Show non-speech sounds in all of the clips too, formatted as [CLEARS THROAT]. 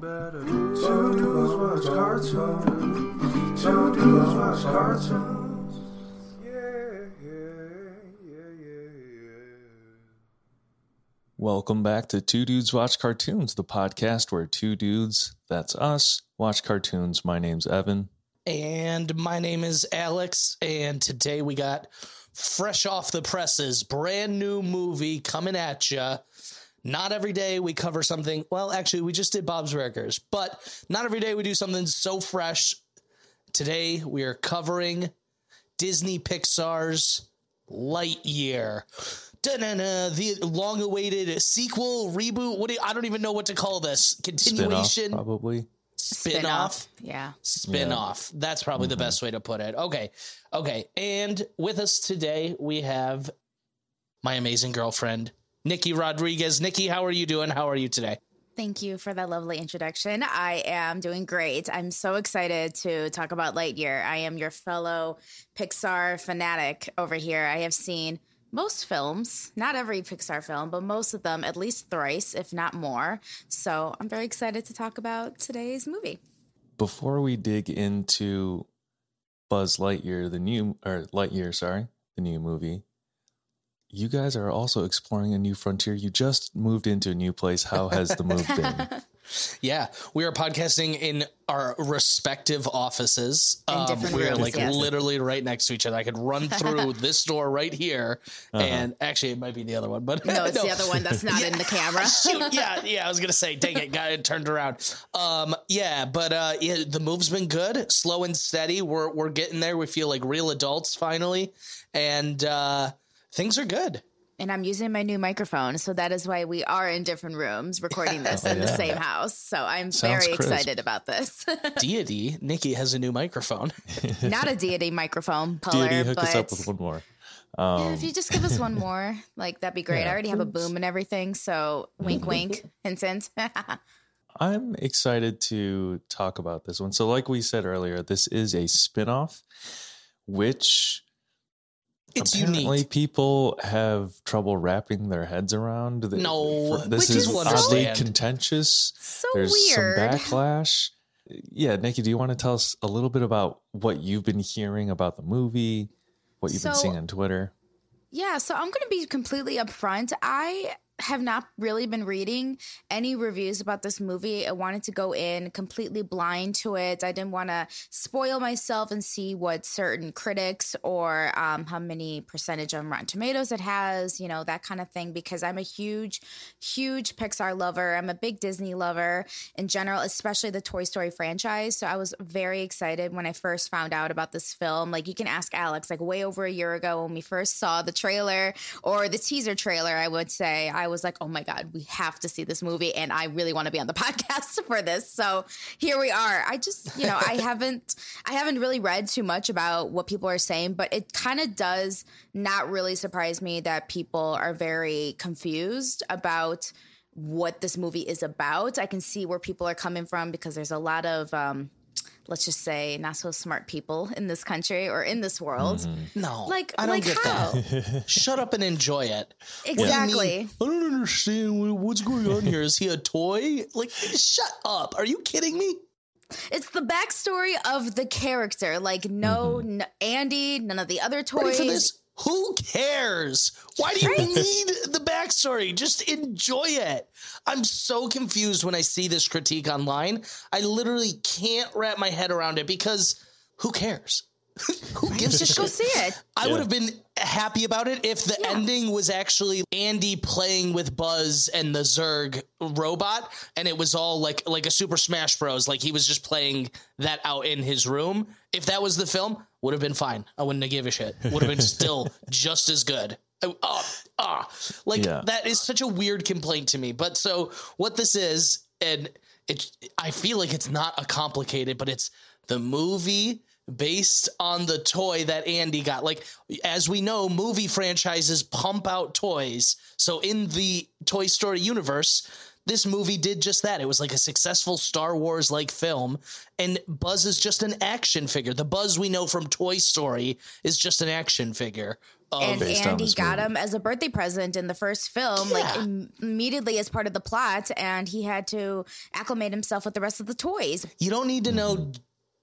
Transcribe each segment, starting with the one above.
better. Two dudes watch cartoons. Two dudes watch cartoons. Yeah, yeah, yeah, yeah, yeah. Welcome back to Two Dudes Watch Cartoons, the podcast where two dudes, that's us, watch cartoons. My name's Evan. And my name is Alex, and today we got fresh off the presses, brand new movie coming at you. Not every day we cover something. Well, actually, we just did Bob's Burgers, but not every day we do something so fresh. Today we are covering Disney Pixar's Lightyear. Da-na-na, the long-awaited sequel, reboot. What do you, I don't even know what to call this. Spin-off, Continuation, probably. spin-off Yeah. spin off. That's probably the mm-hmm. best way to put it. Okay. Okay. And with us today, we have my amazing girlfriend, Nikki Rodriguez. Nikki, how are you doing? How are you today? Thank you for that lovely introduction. I am doing great. I'm so excited to talk about Lightyear. I am your fellow Pixar fanatic over here. I have seen most films, not every Pixar film, but most of them at least thrice, if not more. So I'm very excited to talk about today's movie. Before we dig into Buzz Lightyear, the new, or Lightyear, sorry, the new movie, you guys are also exploring a new frontier. You just moved into a new place. How has the move been? [LAUGHS] Yeah, we are podcasting in our respective offices. Um, we are rooms, like yes. literally right next to each other. I could run [LAUGHS] through this door right here, and actually, it might be the other one, but No, it's [LAUGHS] the other one that's not in the camera. Shoot, yeah, yeah. I was gonna say, dang it, got it turned around. Um, yeah, but uh, yeah, the move's been good, slow and steady. We're we're getting there. We feel like real adults finally, and uh, things are good. And I'm using my new microphone. So that is why we are in different rooms recording this [LAUGHS] in the same house. So I'm Sounds very crisp. excited about this. [LAUGHS] Deity, Nikki has a new microphone. [LAUGHS] not a deity microphone Deity, hook but us up with one more. yeah, Um, if you just give us one more, like that'd be great. Yeah, I already have a boom and everything, so wink, wink, hint, hint. I'm excited to talk about this one. So, like we said earlier, this is a spin-off, which It's apparently unique. people have trouble wrapping their heads around. The- No, for- this Which is is so- oddly understand. contentious. so There's weird. some backlash. Yeah, Nikki, do you want to tell us a little bit about what you've been hearing about the movie, what you've been seeing on Twitter? Yeah, so I'm going to be completely upfront. I have not really been reading any reviews about this movie. I wanted to go in completely blind to it. I didn't want to spoil myself and see what certain critics or um, how many percentage on Rotten Tomatoes it has, you know, that kind of thing, because I'm a huge, huge Pixar lover. I'm a big Disney lover in general, especially the Toy Story franchise. So I was very excited when I first found out about this film. Like, you can ask Alex, like, way over a year ago when we first saw the trailer or the teaser trailer, I would say, I was like, oh my God, we have to see this movie. And I really want to be on the [LAUGHS] podcast for this. So here we are. I just, you know, I [LAUGHS] haven't, I haven't really read too much about what people are saying, but it kind of does not really surprise me that people are very confused about what this movie is about. I can see where people are coming from because there's a lot of, um, let's just say, not so smart people in this country or in this world. Mm-hmm. No, Like, I don't like get how? that. [LAUGHS] Shut up and enjoy it. What do mean? Exactly. I don't understand what's going on here. Is he a toy? Like, shut up. Are you kidding me? It's the backstory of the character. Like, no, mm-hmm. n Andy, none of the other Ready toys. Who cares? Why do you need the backstory? Just enjoy it. I'm so confused when I see this critique online. I literally can't wrap my head around it because who cares? Who gives a Just go shit? see it. I would have been happy about it if the Yeah. ending was actually Andy playing with Buzz and the Zurg robot, and it was all like like a Super Smash Bros. Like he was just playing that out in his room. If that was the film, would have been fine. I wouldn't have give a shit. Would have been [LAUGHS] still just as good. Oh, ah, ah. like Yeah. that is such a weird complaint to me. But so what this is, and it, I feel like it's not a complicated, but it's the movie based on the toy that Andy got. Like, as we know, movie franchises pump out toys. So in the Toy Story universe, this movie did just that. It was like a successful Star Wars like film, and Buzz is just an action figure. The Buzz we know from Toy Story is just an action figure. and Andy got movie. him as a birthday present in the first film, like im- immediately as part of the plot, and he had to acclimate himself with the rest of the toys. You don't need to know.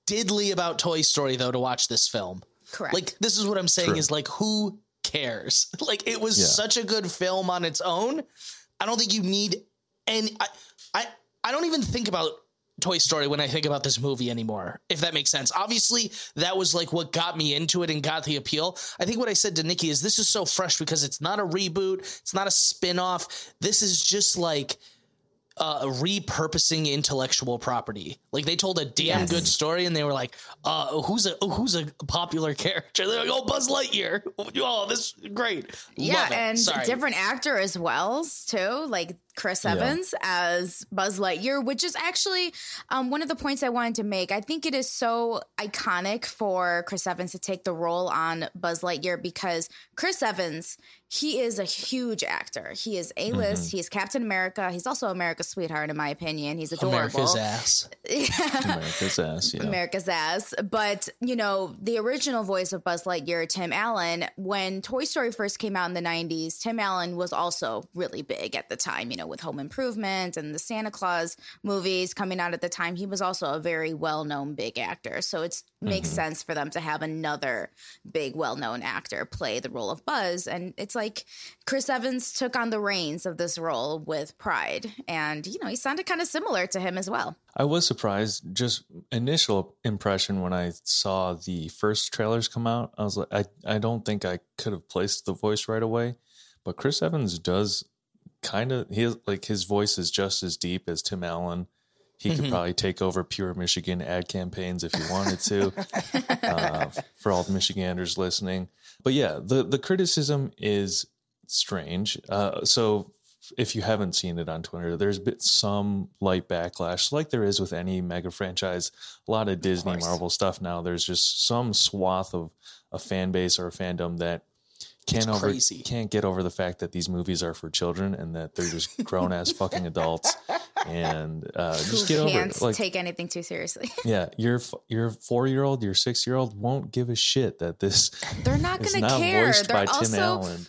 Diddly about Toy Story though to watch this film. Correct. Like this is what I'm saying True. is like who cares? [LAUGHS] Like it was Yeah. such a good film on its own. I don't think you need any I I, I don't even think about Toy Story when I think about this movie anymore, if that makes sense. Obviously, that was like what got me into it and got the appeal. I think what I said to Nikki is this is so fresh because it's not a reboot, it's not a spin-off. This is just like uh, repurposing intellectual property. Like they told a damn Yes. good story, and they were like, uh, "Who's a who's a popular character?" They're like, "Oh, Buzz Lightyear! [LAUGHS] Oh, this is great." yeah, and Sorry. different actor as well, too, like Chris Yeah. Evans as Buzz Lightyear, which is actually um, one of the points I wanted to make. I think it is so iconic for Chris Evans to take the role on Buzz Lightyear because Chris Evans, he is a huge actor. He is A list. Mm-hmm. He is Captain America. He's also America's sweetheart, in my opinion. He's adorable. America's ass. [LAUGHS] America's ass. Yeah. America's ass. But, you know, the original voice of Buzz Lightyear, Tim Allen, when Toy Story first came out in the 90s, Tim Allen was also really big at the time, you know, with Home Improvement and the Santa Claus movies coming out at the time. He was also a very well known big actor. So it makes mm-hmm. sense for them to have another big, well known actor play the role of Buzz. And it's like Chris Evans took on the reins of this role with pride. And, you know, he sounded kind of similar to him as well. I was surprised. Just initial impression when I saw the first trailers come out, I was like, I, I don't think I could have placed the voice right away, but Chris Evans does kind of his like his voice is just as deep as Tim Allen. He could probably take over pure Michigan ad campaigns if he wanted to. [LAUGHS] uh, for all the Michiganders listening, but yeah, the the criticism is strange. Uh, so if you haven't seen it on Twitter, there's been some light backlash, like there is with any mega franchise. A lot of Disney, course. Marvel stuff now. There's just some swath of a fan base or a fandom that can't over crazy. can't get over the fact that these movies are for children and that they're just [LAUGHS] grown ass fucking adults. And uh, just Who get over can't it. Like, take anything too seriously. [LAUGHS] yeah, your your four year old, your six year old won't give a shit that this They're not going to care. voiced They're by Tim also Allen.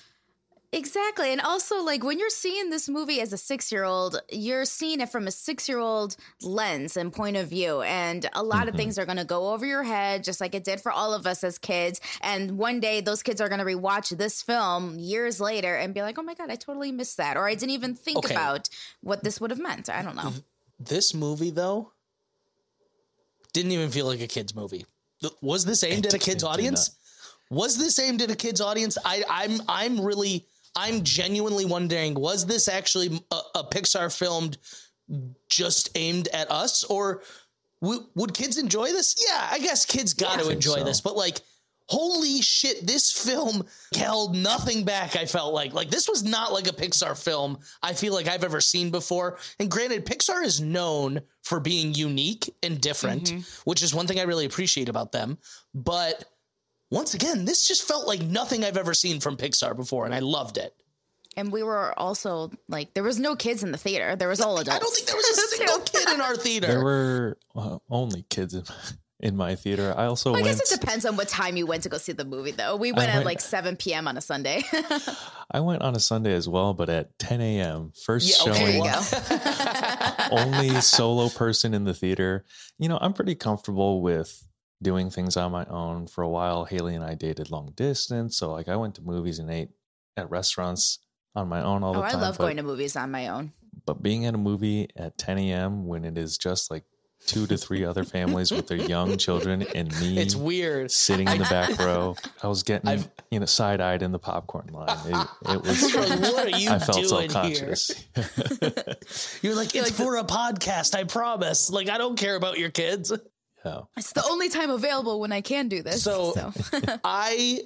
Exactly, and also like when you're seeing this movie as a six year old, you're seeing it from a six year old lens and point of view, and a lot of Mm-hmm. things are going to go over your head, just like it did for all of us as kids. And one day, those kids are going to rewatch this film years later and be like, "Oh my god, I totally missed that," or "I didn't even think Okay. about what this would have meant." I don't know. this movie though didn't even feel like a kids movie. Was this aimed It at a kids audience? Was this aimed at a kids audience? I, I'm I'm really I'm genuinely wondering was this actually a, a Pixar filmed just aimed at us? Or w- would kids enjoy this? Yeah, I guess kids got to enjoy so. this, but like holy shit this film held nothing back i felt like. Like this was not like a pixar film i feel like i've ever seen before. And granted pixar is known for being unique and different mm-hmm. which is one thing i really appreciate about them. But once again this just felt like nothing i've ever seen from pixar before and i loved it And we were also like, there was no kids in the theater. There was all adults. i don't think there was a [LAUGHS] single kid in our theater There were uh, only kids in, in my theater. I also Well, I went. guess it depends on what time you went to go see the movie, though. We went at like 7 p.m. on a Sunday. [LAUGHS] I went on a Sunday as well, but at 10 a.m. First Yeah, okay, there you showing, [LAUGHS] go. only solo person in the theater. You know, I'm pretty comfortable with doing things on my own. For a while, Haley and I dated long distance, so like I went to movies and ate at restaurants on my own all the time. Oh, the I love but, going to movies on my own. but being at a movie at 10 a.m. when it is just like two to three other families with their young [LAUGHS] children and me it's weird sitting in the back row. [LAUGHS] I was getting I've- you know side eyed in the popcorn line. It, it [LAUGHS] was. What are you I felt doing self here? You're like, it's for a podcast, I promise. Like, I don't care about your kids. Yeah. It's the only time available when I can do this. So- So, [LAUGHS] [LAUGHS] I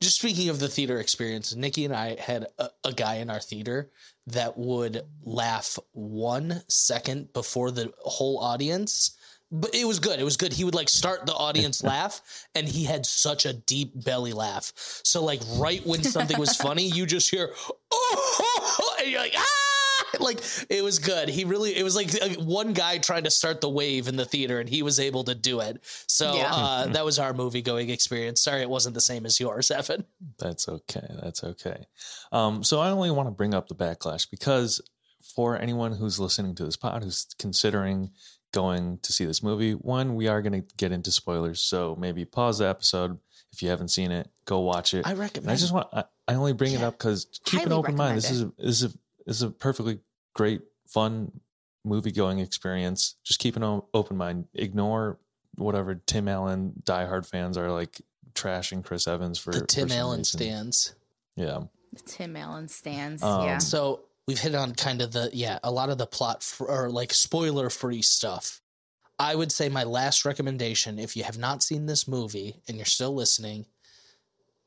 just speaking of the theater experience, Nikki and I had a, a guy in our theater that would laugh one second before the whole audience. But it was good. It was good. He would like start the audience [LAUGHS] laugh, and he had such a deep belly laugh. So like right when something was funny, you just hear oh, and you're like ah, [LAUGHS] like it was good. He really it was like one guy trying to start the wave in the theater, and he was able to do it. So Yeah. uh, that was our movie going experience. Sorry, it wasn't the same as yours, [LAUGHS] Evan. That's okay. That's okay. Um, so I only want to bring up the backlash because for anyone who's listening to this pod who's considering going to see this movie, one, we are going to get into spoilers. So maybe pause the episode if you haven't seen it. Go watch it. I And recommend. I just want I, I only bring it up because keep an open mind. This is a, this is a, this is a perfectly great, fun movie going experience. Just keep an open mind. Ignore whatever Tim Allen diehard fans are like trashing Chris Evans for the for Tim some Allen reason. stands. Yeah. The Tim Allen stands. Um, yeah. So we've hit on kind of the yeah a lot of the plot f- or like spoiler free stuff. I would say my last recommendation, if you have not seen this movie and you're still listening,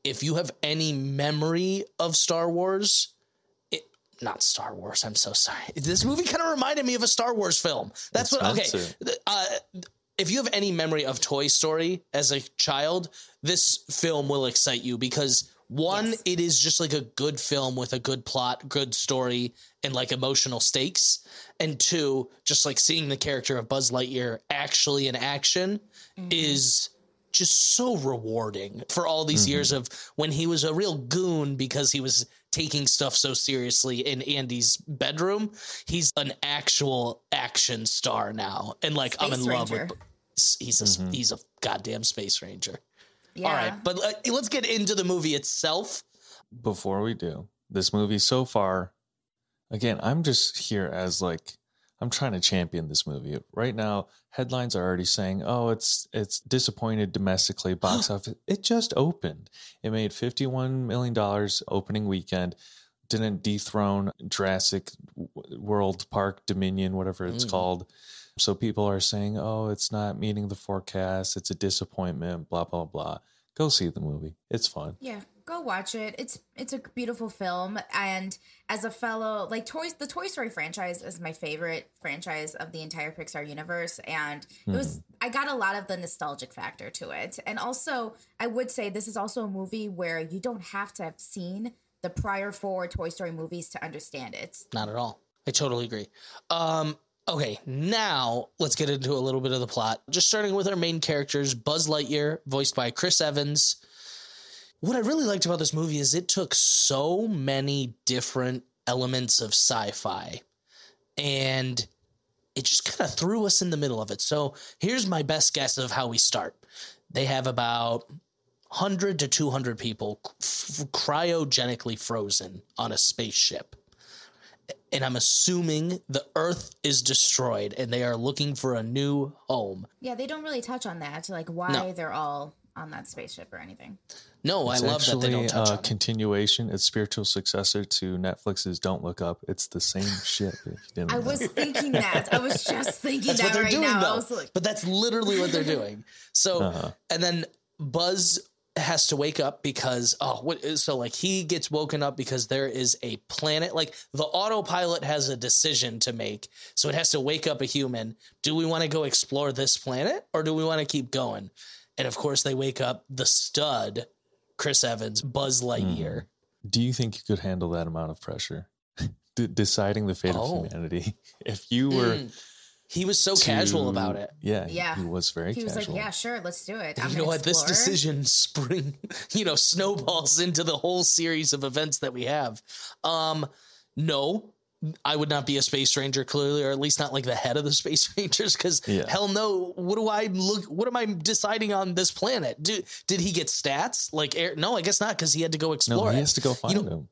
if you have any memory of Star Wars, it, not Star Wars. I'm so sorry. This movie kind of reminded me of a Star Wars film. That's what. Okay. Uh, if you have any memory of Toy Story as a child, this film will excite you because one, Yes. it is just like a good film with a good plot, good story, and like emotional stakes. And two, just like seeing the character of Buzz Lightyear actually in action is just so rewarding for all these Mhm. years of when he was a real goon because he was taking stuff so seriously in Andy's bedroom. He's an actual action star now, and like I'm in Space love with. He's a Mhm. he's a goddamn space ranger. yeah. All right, but uh, let's get into the movie itself. before we do this movie so far again i'm just here as like i'm trying to champion this movie. Right now headlines are already saying oh it's it's disappointed domestically [GASPS] box office. It just opened. It made 51 million dollars opening weekend. Didn't dethrone Jurassic World Park Dominion whatever it's Mm. called. So people are saying oh it's not meeting the forecast. It's a disappointment blah blah blah. Go see the movie. It's fun. Yeah, go watch it. It's it's a beautiful film, and as a fellow like toys, the Toy Story franchise is my favorite franchise of the entire Pixar universe, and it was I got a lot of the nostalgic factor to it, and also I would say this is also a movie where you don't have to have seen the prior four Toy Story movies to understand it. Not at all. I totally agree. Um, okay, now let's get into a little bit of the plot. Just starting with our main characters Buzz Lightyear, voiced by Chris Evans. What I really liked about this movie is it took so many different elements of sci fi and it just kind of threw us in the middle of it. So here's my best guess of how we start. They have about 100 to 200 people f- cryogenically frozen on a spaceship and I'm assuming the Earth is destroyed and they are looking for a new home. Yeah, they don't really touch on that, like why No. they're all on that spaceship or anything. No, It's I love that they don't touch a on it. continuation. It's spiritual successor to Netflix's Don't Look Up. It's the same [LAUGHS] shit. If you didn't I know. was thinking that. I was just [LAUGHS] thinking That's that what they're right doing, now. I though. like, But that's literally what they're doing. So, Uh-huh. and then Buzz has to wake up because oh what so like he gets woken up because there is a planet like the autopilot has a decision to make so it has to wake up a human do we want to go explore this planet or do we want to keep going and of course they wake up the stud chris evans buzz lightyear Do you think you could handle that amount of pressure? [LAUGHS] D- deciding the fate Oh. of humanity. [LAUGHS] If you were Mm. he was so to- casual about it Yeah, Yeah. he was very he was casual. like, "Yeah, sure, let's do it." I'm you know gonna what? This decision spring, [LAUGHS] you know, snowballs into the whole series of events that we have. Um, no, I would not be a space ranger, clearly, or at least not like the head of the [LAUGHS] space rangers. Because Yeah. hell no, what do I look? What am I deciding on this planet? Do, did he get stats? Like, air, no, I guess not, because he had to go no, explore he it. has to go find know- him.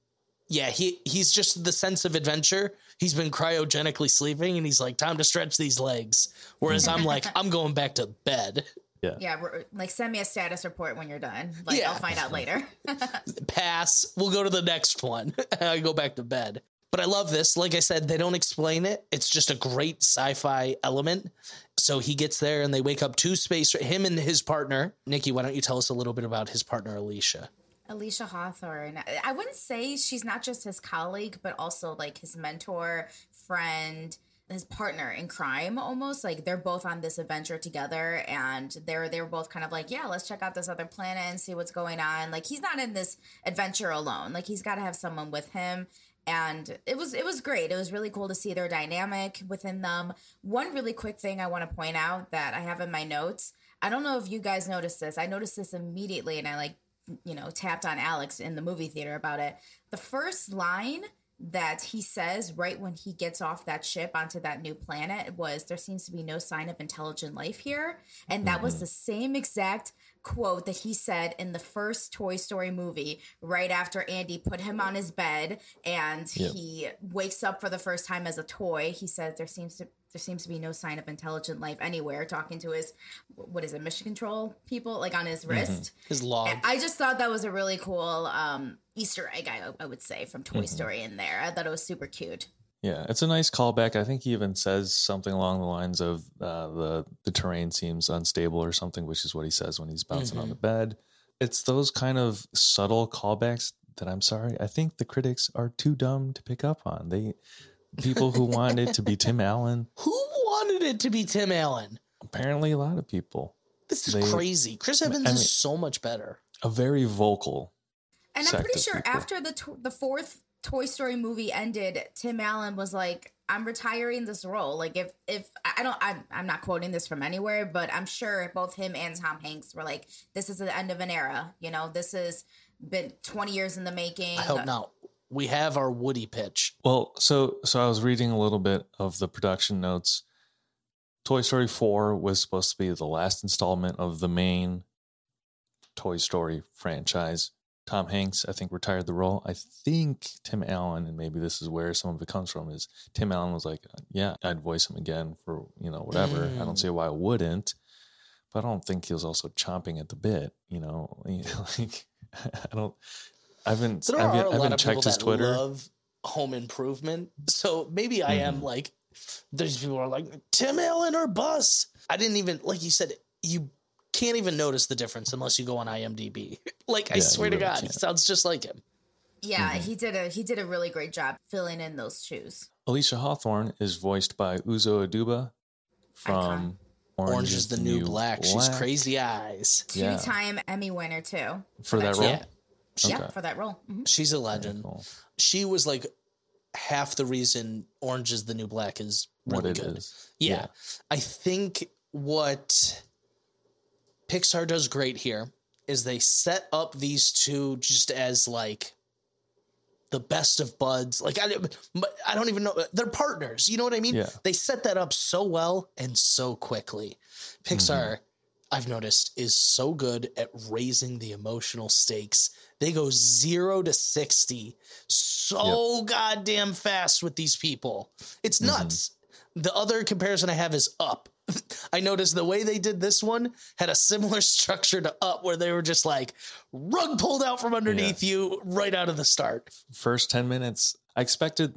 Yeah, he he's just the sense of adventure. He's been cryogenically sleeping, and he's like, time to stretch these legs. Whereas I'm [LAUGHS] like, I'm going back to bed. Yeah, we're, like send me a status report when you're done. Like Yeah. I'll find out later. [LAUGHS] pass. We'll go to the next one. I go back to bed. But I love this. Like I said, they don't explain it. It's just a great sci-fi element. So he gets there and they wake up two space him and his partner. Nikki, why don't you tell us a little bit about his partner Alicia? Alicia Hawthorne. I wouldn't say she's not just his colleague, but also like his mentor, friend, his partner in crime almost. Like they're both on this adventure together and they're they're both kind of like, yeah, let's check out this other planet and see what's going on. Like he's not in this adventure alone. Like he's gotta have someone with him. And it was it was great. It was really cool to see their dynamic within them. One really quick thing I want to point out that I have in my notes. I don't know if you guys noticed this. I noticed this immediately, and I like you know tapped on Alex in the movie theater about it. The first line that he says right when he gets off that ship onto that new planet was there seems to be no sign of intelligent life here and that was mm-hmm. the same exact quote that he said in the first toy story movie right after andy put him on his bed and Yep. he wakes up for the first time as a toy he says there seems to there seems to be no sign of intelligent life anywhere talking to his what is it mission control people like on his wrist His log. I just thought that was a really cool um, Easter egg, I, I would say, from Toy Story in there. I thought it was super cute. Yeah, it's a nice callback. I think he even says something along the lines of uh, the the terrain seems unstable or something, which is what he says when he's bouncing on the bed. It's those kind of subtle callbacks that I'm sorry, I think the critics are too dumb to pick up on. They people who wanted it to be Tim [LAUGHS] Allen, Who wanted it to be Tim Allen? apparently a lot of people. This is They- crazy. Chris Evans I mean- is so much better. A very vocal. And I'm pretty sure after the to- the fourth Toy Story movie ended, Tim Allen was like, "I'm retiring this role." Like, if if I don't, I'm, I'm not quoting this from anywhere, but I'm sure both him and Tom Hanks were like, "This is the end of an era." You know, this has been 20 years in the making. I hope not. We have our Woody pitch. Well, so so I was reading a little bit of the production notes. Toy Story 4 was supposed to be the last installment of the main Toy Story franchise. Tom Hanks, I think, retired the role. I think Tim Allen, and maybe this is where some of it comes from, is Tim Allen was like, "Yeah, I'd voice him again for you know whatever. I don't Mm. see why I wouldn't." But I don't think he was also chomping at the bit. You know, [LAUGHS] like I don't. I haven't. There I are a I lot of people checked his that Twitter. love Home Improvement, so maybe I am Mhm. like. There's people are like Tim Allen or bust. I didn't even like you said. You can't even notice the difference unless you go on IMDb. [LAUGHS] like I swear to really God, he sounds just like him. Yeah, Mhm. he did a he did a really great job filling in those shoes. Alicia Hawthorne is voiced by Uzo Aduba from Orange, Orange is the new black. She's crazy eyes. Two Yeah. time Emmy winner too. for that that role. Yeah, Yeah, Okay. for that role. Mhm. she's a legend. cool. She was like half the reason Orange is the new black is What really it good. is. Yeah. I think what Pixar does great here is they set up these two just as like the best of buds. Like I, I don't even know they're partners. You know what I mean? Yeah. They set that up so well and so quickly. Pixar, mm-hmm. I've noticed, is so good at raising the emotional stakes. They go zero to sixty so goddamn fast with these people. It's mm-hmm. nuts. The other comparison I have is Up. I noticed the way they did this one had a similar [LAUGHS] structure to Up, where they were just like rug pulled out from underneath you right out of the start. First 10 minutes, I expected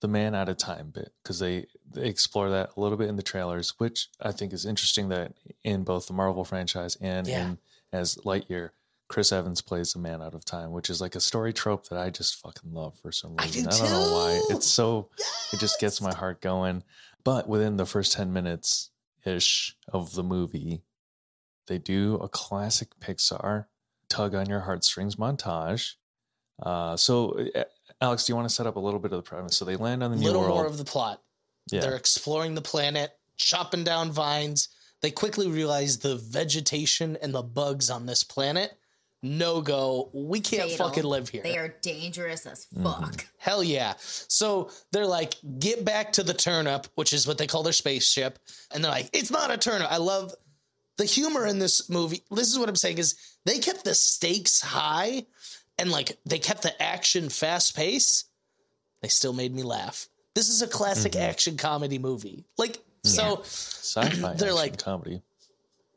the man out of time bit because they, they explore that a little bit in the trailers, which I think is interesting that in both the Marvel franchise and Yeah. in as Lightyear, Chris Evans plays a man out of time, which is like a story trope that I just fucking love for some I reason. do I, don't know why. It's so it just gets my heart going. But within the first 10 minutes ish of the movie, they do a classic Pixar tug on your heartstrings montage. Uh, so, uh, Alex, do you want to set up a little bit of the premise? So they land on the new little world. more of the plot. yeah, They're exploring the planet, chopping down vines. They quickly realize the vegetation and the bugs on this planet. No go. We can't Fatal. fucking live here. They are dangerous as Mm-hmm. fuck. Hell yeah. So they're like, get back to the turnip, which is what they call their spaceship. And they're like, it's not a turnip. I love the humor in this movie. This is what I'm saying is they kept the stakes high and like they kept the action fast pace. They still made me laugh. This is a classic action comedy movie. Like, so sci-fi [CLEARS THROAT] they're action like- comedy.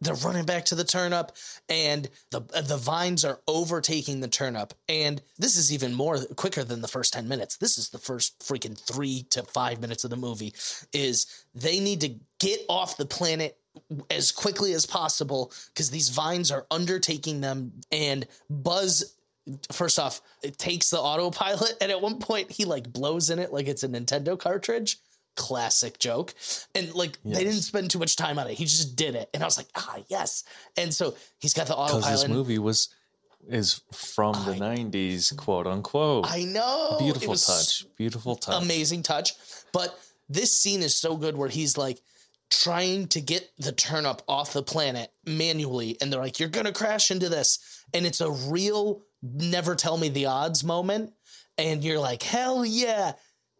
They're running back to the turnip and the the vines are overtaking the turnip and this is even more quicker than the first 10 minutes. This is the first freaking 3 to 5 minutes of the movie is they need to get off the planet as quickly as possible cuz these vines are undertaking them. And buzz first off it takes the autopilot and at one point he like blows in it like it's a Nintendo cartridge classic joke and like they didn't spend too much time on it he just did it and i was like ah yes and so he's got the Because autopilot this movie was is from the I- 90s, quote unquote. I know. Beautiful touch. Beautiful touch. amazing touch. But this scene is so good where he's like trying to get the turnip off the planet manually, and they're like, "You're gonna crash into this," and it's a real never tell me the odds moment, and you're like, "Hell yeah!"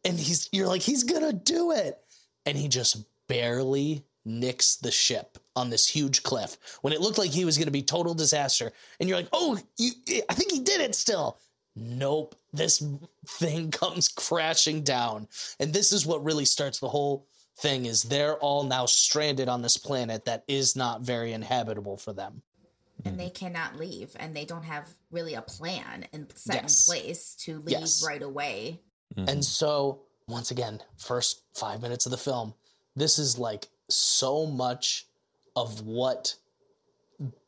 And he's you're like, "He's gonna do it," and he just barely nicks the ship on this huge cliff when it looked like he was going to be total disaster. And you're like oh you, i think he did it still. Nope. This thing [LAUGHS] comes crashing down. And this is what really starts the whole thing is they're all now stranded on this planet that is not very inhabitable for them. And mm. they cannot leave and they don't have really a plan and set Yes. in place to leave Yes. right away Mhm. And so, once again, first five minutes of the film, this is like so much of what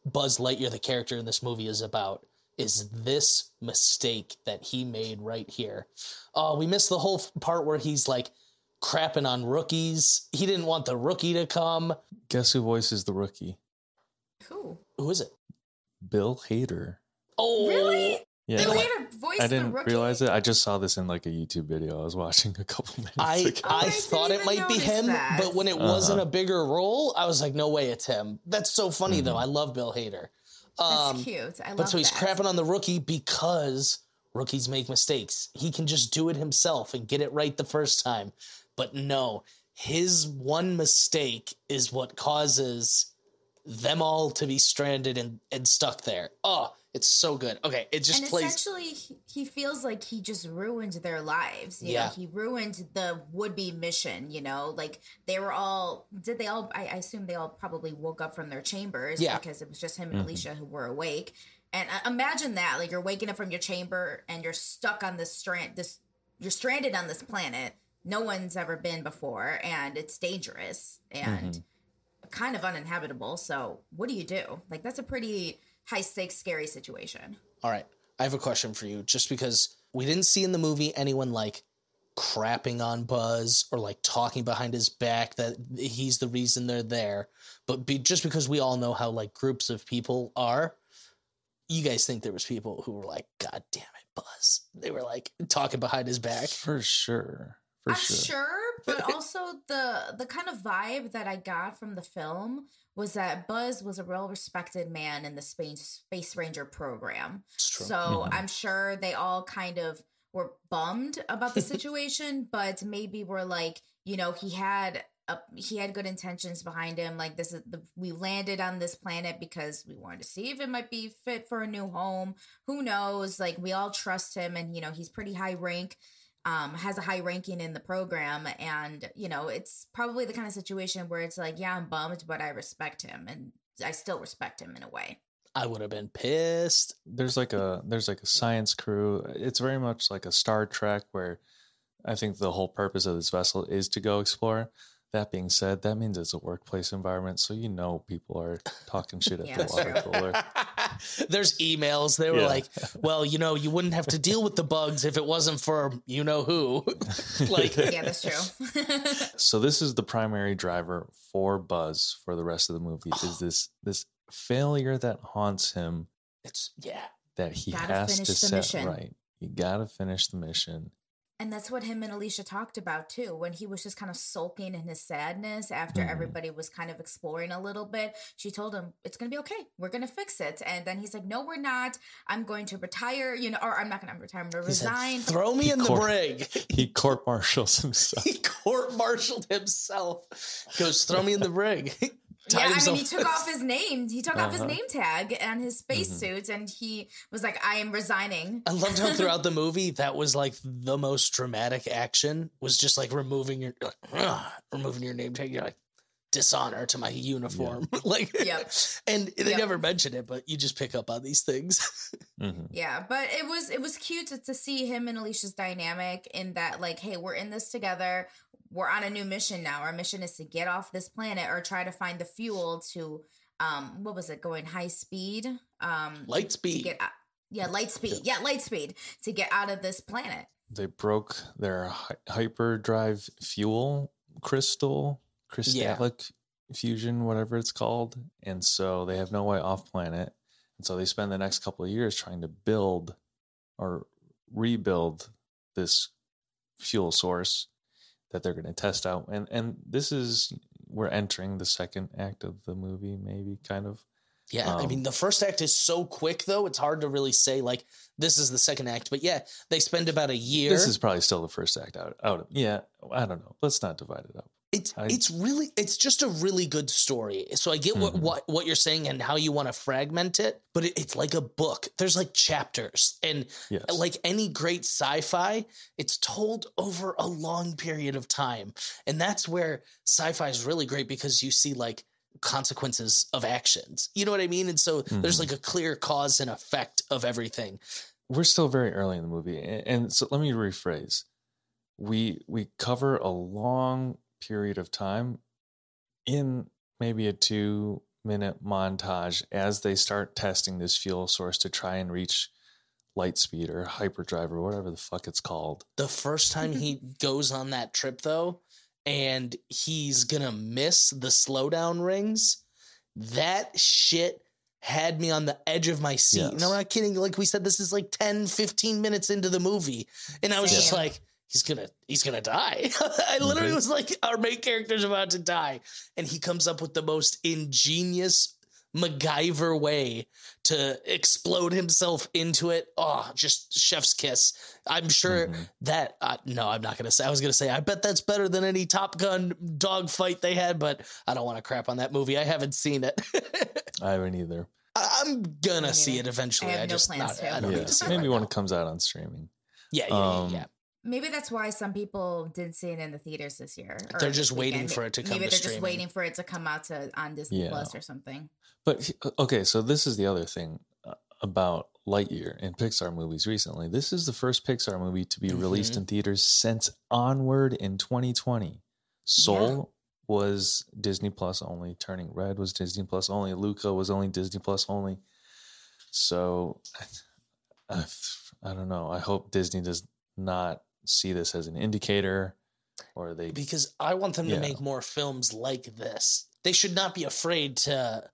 Buzz Lightyear, the character in this movie, is about. Is this mistake that he made right here? Oh, we missed the whole f- part where he's like crapping on rookies. He didn't want the rookie to come. Guess who voices the rookie? who Who is it? Bill Hader. Oh, really Yeah. they know made a voice I didn't rookie? realize it. I just saw this in like a YouTube video I was watching a couple [LAUGHS] minutes I ago. I I thought it might be him, that. but when it wasn't Uh-huh. a bigger role, I was like, no way, it's him. That's so funny though. Mhm. I love Bill Hader. that's Um, cute i love but so he's that. crapping on the rookie because rookies make mistakes. He can just do it himself and get it right the first time. But no, his one mistake is what causes them all to be stranded and, and stuck there. Oh, it's so good. Okay, it just and plays. essentially he- he feels like he just ruined their lives you Yeah. know he ruined the would-be mission you know like they were all did they all I, I assume they all probably woke up from their chambers Yeah. because it was just him and Mhm. alicia who were awake and uh, imagine that like you're waking up from your chamber and you're stuck on this strand this you're stranded on this planet no one's ever been before and it's dangerous and kind of uninhabitable so what do you do like that's a pretty high stakes scary situation All right, I have a question for you. Just because we didn't see in the movie anyone like crapping on Buzz or like talking behind his back that he's the reason they're there, but be, just because we all know how like groups of people are, you guys think there was people who were like, "God damn it, Buzz!" They were like talking behind his back. For sure. For I'm sure. sure, but also the the kind of vibe that I got from the film was that Buzz was a real respected man in the space space ranger program. So Mhm. I'm sure they all kind of were bummed about the [LAUGHS] situation, but maybe were like, you know, he had a, he had good intentions behind him. Like this is the we landed on this planet because we wanted to see if it might be fit for a new home. Who knows? Like we all trust him, and you know he's pretty high rank um, has a high ranking in the program. And, you know, it's probably the kind of situation where it's like, yeah, I'm bummed, but I respect him and I still respect him in a way. I would have been pissed. there's like a there's like a science crew. It's very much like a Star Trek where I think the whole purpose of this vessel is to go explore. That being said, that means it's a workplace environment, so you know people are talking shit at Yeah, the water cooler. [LAUGHS] There's emails. They were Yeah. like, well, you know, you wouldn't have to deal with the bugs if it wasn't for you know who. [LAUGHS] like, [LAUGHS] Yeah, that's true. so this is the primary driver for Buzz for the rest of the movie is [SIGHS] this this failure that haunts him it's, yeah. that he Gotta has to set mission. right. You gotta finish the mission. And that's what him and Alicia talked about too, when he was just kind of sulking in his sadness after Mhm. everybody was kind of exploring a little bit. She told him, It's going to be okay. We're going to fix it. And then he's like, No, we're not. I'm going to retire, you know, or I'm not going to retire. I'm going to He said, resign. Throw me in the brig. He court martials [LAUGHS] himself. he court martialed himself. Goes, throw me in the brig. [LAUGHS] Yeah, Tied I mean, he took off his name. He took off his Uh-huh. name tag and his Mm-hmm. spacesuit, and he was like, "I am resigning." I loved how throughout the [LAUGHS] movie that was like the most dramatic action was just like removing your uh, removing your name tag. You're like dishonor to my uniform. [LAUGHS] like Yep. and they Yep. never mention it, but you just pick up on these things. [LAUGHS] Mhm. Yeah, but it was it was cute to, to see him and Alicia's dynamic in that, like, hey, we're in this together. We're on a new mission now. Our mission is to get off this planet or try to find the fuel to, um, what was it? Going high speed, um, Light speed. get out. Yeah, light speed. Yeah, light speed to get out of this planet. They broke their hy- hyperdrive fuel crystal, crystallic fusion, whatever it's called. And so they have no way off planet. And so they spend the next couple of years trying to build or rebuild this fuel source that they're going to test out. And and this is we're entering the second act of the movie, maybe kind of. Yeah, I Um, mean the first act is so quick though; it's hard to really say like this is the second act. But yeah, they spend about a year. This is probably still the first act out. Out of yeah, I don't know. Let's not divide it up. It's I- it's really it's just a really good story. So I get what Mhm. what what you're saying and how you want to fragment it, but it, it's like a book. There's like chapters, and Yes. like any great sci-fi, it's told over a long period of time, and that's where sci-fi is really great because you see like consequences of actions. You know what I mean? And so there's Mhm. like a clear cause and effect of everything. we're still very early in the movie and so let me rephrase we we cover a long period of time in maybe a two minute montage as they start testing this fuel source to try and reach light speed or hyperdrive or whatever the fuck it's called The first time he [LAUGHS] goes on that trip, though, and he's gonna miss the slowdown rings, that shit had me on the edge of my seat. And I'm not kidding. Like we said, this is like 10, 15 minutes into the movie. And I was just like, he's gonna he's gonna die. [LAUGHS] I literally Mhm. was like, our main character's about to die. And he comes up with the most ingenious MacGyver way to explode himself into it. Oh, just chef's kiss. I'm sure Mhm. that uh, no, I'm not gonna say. I was gonna say I bet that's better than any Top Gun dogfight they had, but I don't want to crap on that movie. I haven't seen it. [LAUGHS] i haven't either I- I'm gonna Me see it eventually. I I, have no just plans not, to. I don't yeah need to see it. maybe right when now. it comes out on streaming Yeah, yeah, yeah, Um, yeah. Maybe that's why some people didn't see it in the theaters this year. They're just waiting for it to come Maybe they're streaming. just waiting for it to come out to on Disney Yeah. Plus or something. But okay, so this is the other thing uh, about Lightyear and Pixar movies recently. This is the first Pixar movie to be released Mhm. in theaters since Onward in 2020. Soul was Disney Plus only. Turning Red was Disney Plus only. Luca was only Disney Plus only. So I, I don't know. I hope Disney does not see this as an indicator or they because I want them to make more films like this. They should not be afraid to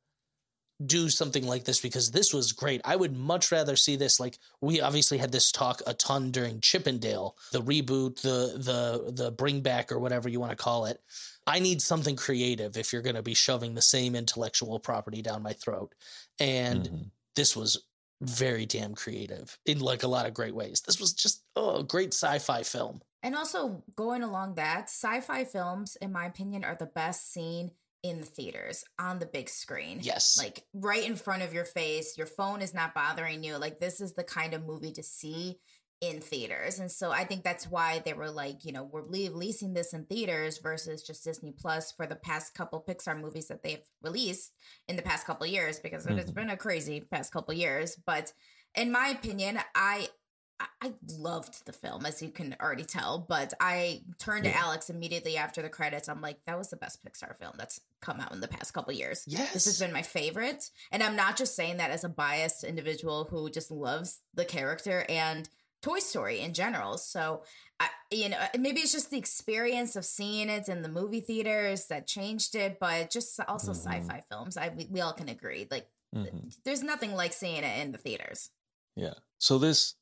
do something like this because this was great. I would much rather see this like we obviously had this talk a ton during Chip 'n Dale, the reboot, the the the bring back or whatever you want to call it. I need something creative if you're going to be shoving the same intellectual property down my throat. And Mhm. this was very damn creative in like a lot of great ways. This was just oh, a great sci-fi film. And also going along that, sci-fi films, in my opinion, are the best seen in the theaters on the big screen. Yes. Like right in front of your face. Your phone is not bothering you. Like this is the kind of movie to see in theaters. And so I think that's why they were like, you know, we're le- releasing this in theaters versus just Disney Plus for the past couple Pixar movies that they've released in the past couple years because it's Mhm. been a crazy past couple years. But in my opinion, I I- I loved the film, as you can already tell, but I turned to Alex immediately after the credits. I'm like, that was the best Pixar film that's come out in the past couple years. yes. This has been my favorite. And I'm not just saying that as a biased individual who just loves the character and Toy Story in general. So, I, you know, maybe it's just the experience of seeing it in the movie theaters that changed it, but just also Mhm. sci-fi films. I we, we all can agree. Like, Mhm. there's nothing like seeing it in the theaters. Yeah. So this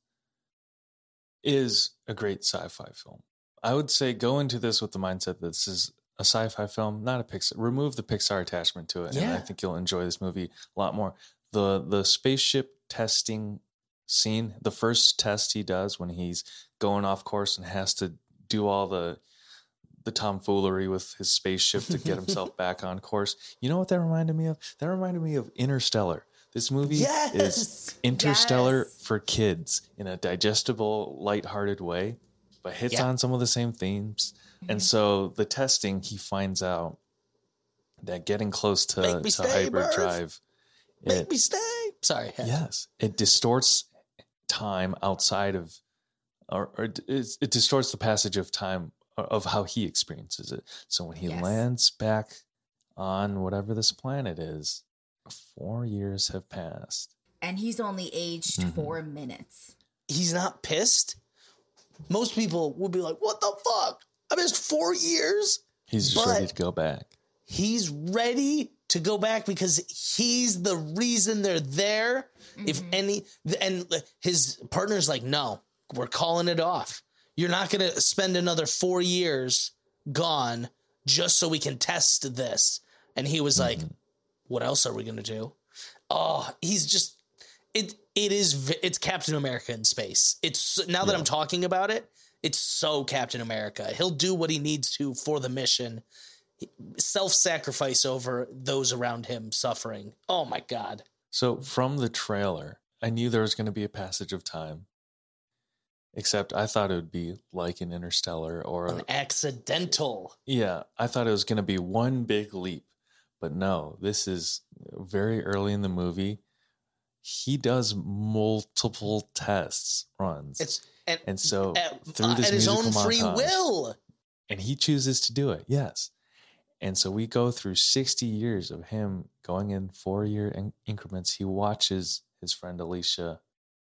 is a great sci-fi film. I would say go into this with the mindset that this is a sci-fi film, not a Pixar. Remove the Pixar attachment to it, and I think you'll enjoy this movie a lot more. the The spaceship testing scene, the first test he does when he's going off course and has to do all the the tomfoolery with his spaceship to get himself [LAUGHS] back on course. You know what that reminded me of? That reminded me of Interstellar. This movie is interstellar Yes. for kids in a digestible lighthearted way but hits Yeah. on some of the same themes and mm-hmm. so the testing he finds out that getting close to, to stay, hyperdrive Make it, me stay. Sorry. yes it distorts time outside of or, or it, it distorts the passage of time of how he experiences it so when he Yes. lands back on whatever this planet is four years have passed And he's only aged Mhm. four minutes. He's not pissed. Most people would be like, "What the fuck? I missed four years." he's just ready to go back He's ready to go back because he's the reason they're there. If mm-hmm. any, and uh, his partner's like, no, we're calling it off. You're not going to spend another four years gone just so we can test this. And he was like, mm-hmm. what else are we going to do? Oh, he's just, it, it is, it's Captain America in space. It's now that I'm talking about it, it's so Captain America. He'll do what he needs to for the mission self sacrifice over those around him suffering. Oh my God. So from the trailer, I knew there was going to be a passage of time. Except I thought it would be like an Interstellar or An a, accidental. yeah, I thought it was going to be one big leap. But no, this is very early in the movie. He does multiple tests runs. It's and, and so at, through uh, this at his own free montage- will. and he chooses to do it. Yes. And so we go through 60 years of him going in four year in- increments. He watches his friend Alicia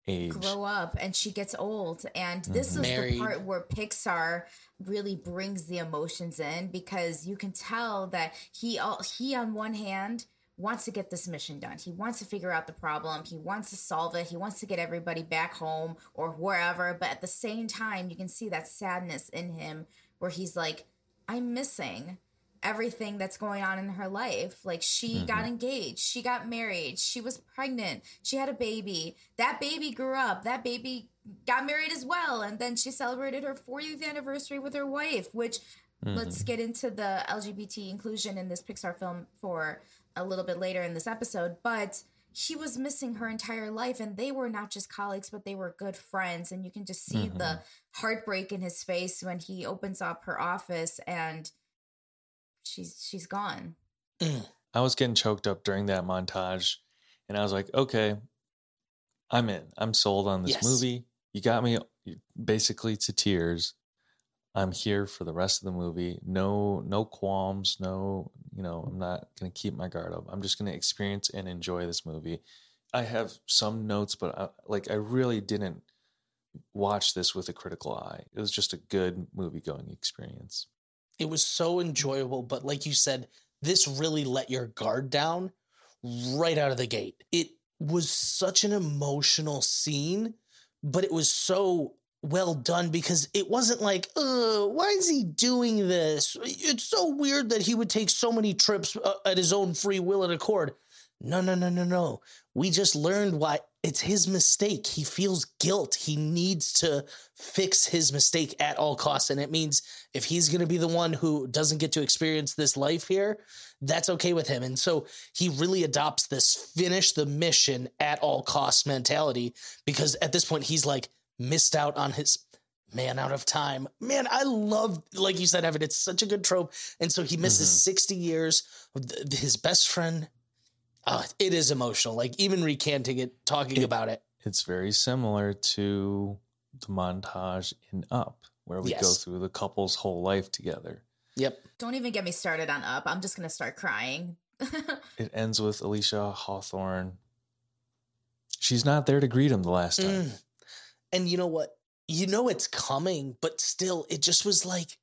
age. grow up and she gets old and this is Married. the part where pixar really brings the emotions in because you can tell that he all he on one hand wants to get this mission done he wants to figure out the problem he wants to solve it he wants to get everybody back home or wherever but at the same time you can see that sadness in him where he's like i'm missing everything that's going on in her life. Like she got mm-hmm. engaged, she got married, she was pregnant, she had a baby. That baby grew up, that baby got married as well, and then she celebrated her 40th anniversary with her wife, which let's mm-hmm. get into the LGBT inclusion in this Pixar film for a little bit later in this episode, but she was missing her entire life and they were not just colleagues but they were good friends and you can just see the mm-hmm. heartbreak in his face when he opens up her office and she's she's gone. [CLEARS THROAT] I was getting choked up during that montage, and I was like, okay, I'm in. I'm sold on this Yes. movie. You got me basically to tears. I'm here for the rest of the movie. No, no qualms. No, you know, I'm not going to keep my guard up. I'm just going to experience and enjoy this movie. I have some notes, but I, like I really didn't watch this with a critical eye. It was just a good movie going experience. It was so enjoyable, but like you said, this really let your guard down right out of the gate. It was such an emotional scene, but it was so well done because it wasn't like, why is he doing this? It's so weird that he would take so many trips uh, at his own free will and accord. No, no, no, no, no. We just learned why it's his mistake. He feels guilt. He needs to fix his mistake at all costs. And it means if he's going to be the one who doesn't get to experience this life here, that's okay with him. And so he really adopts this finish the mission at all costs mentality because at this point he's like missed out on his man out of time. Man, I love, like you said, Evan, it's such a good trope. And so he misses mm-hmm. 60 years. His best friend, oh, it is emotional. Like even recanting it, talking It- about it. It's very similar to the montage in Up, where we go through the couple's whole life together. Yep. Don't even get me started on up. I'm just gonna start crying. [LAUGHS] It ends with Alicia Hawthorne. She's not there to greet him the last time. Mm. And you know what? You know it's coming, but still, it just was like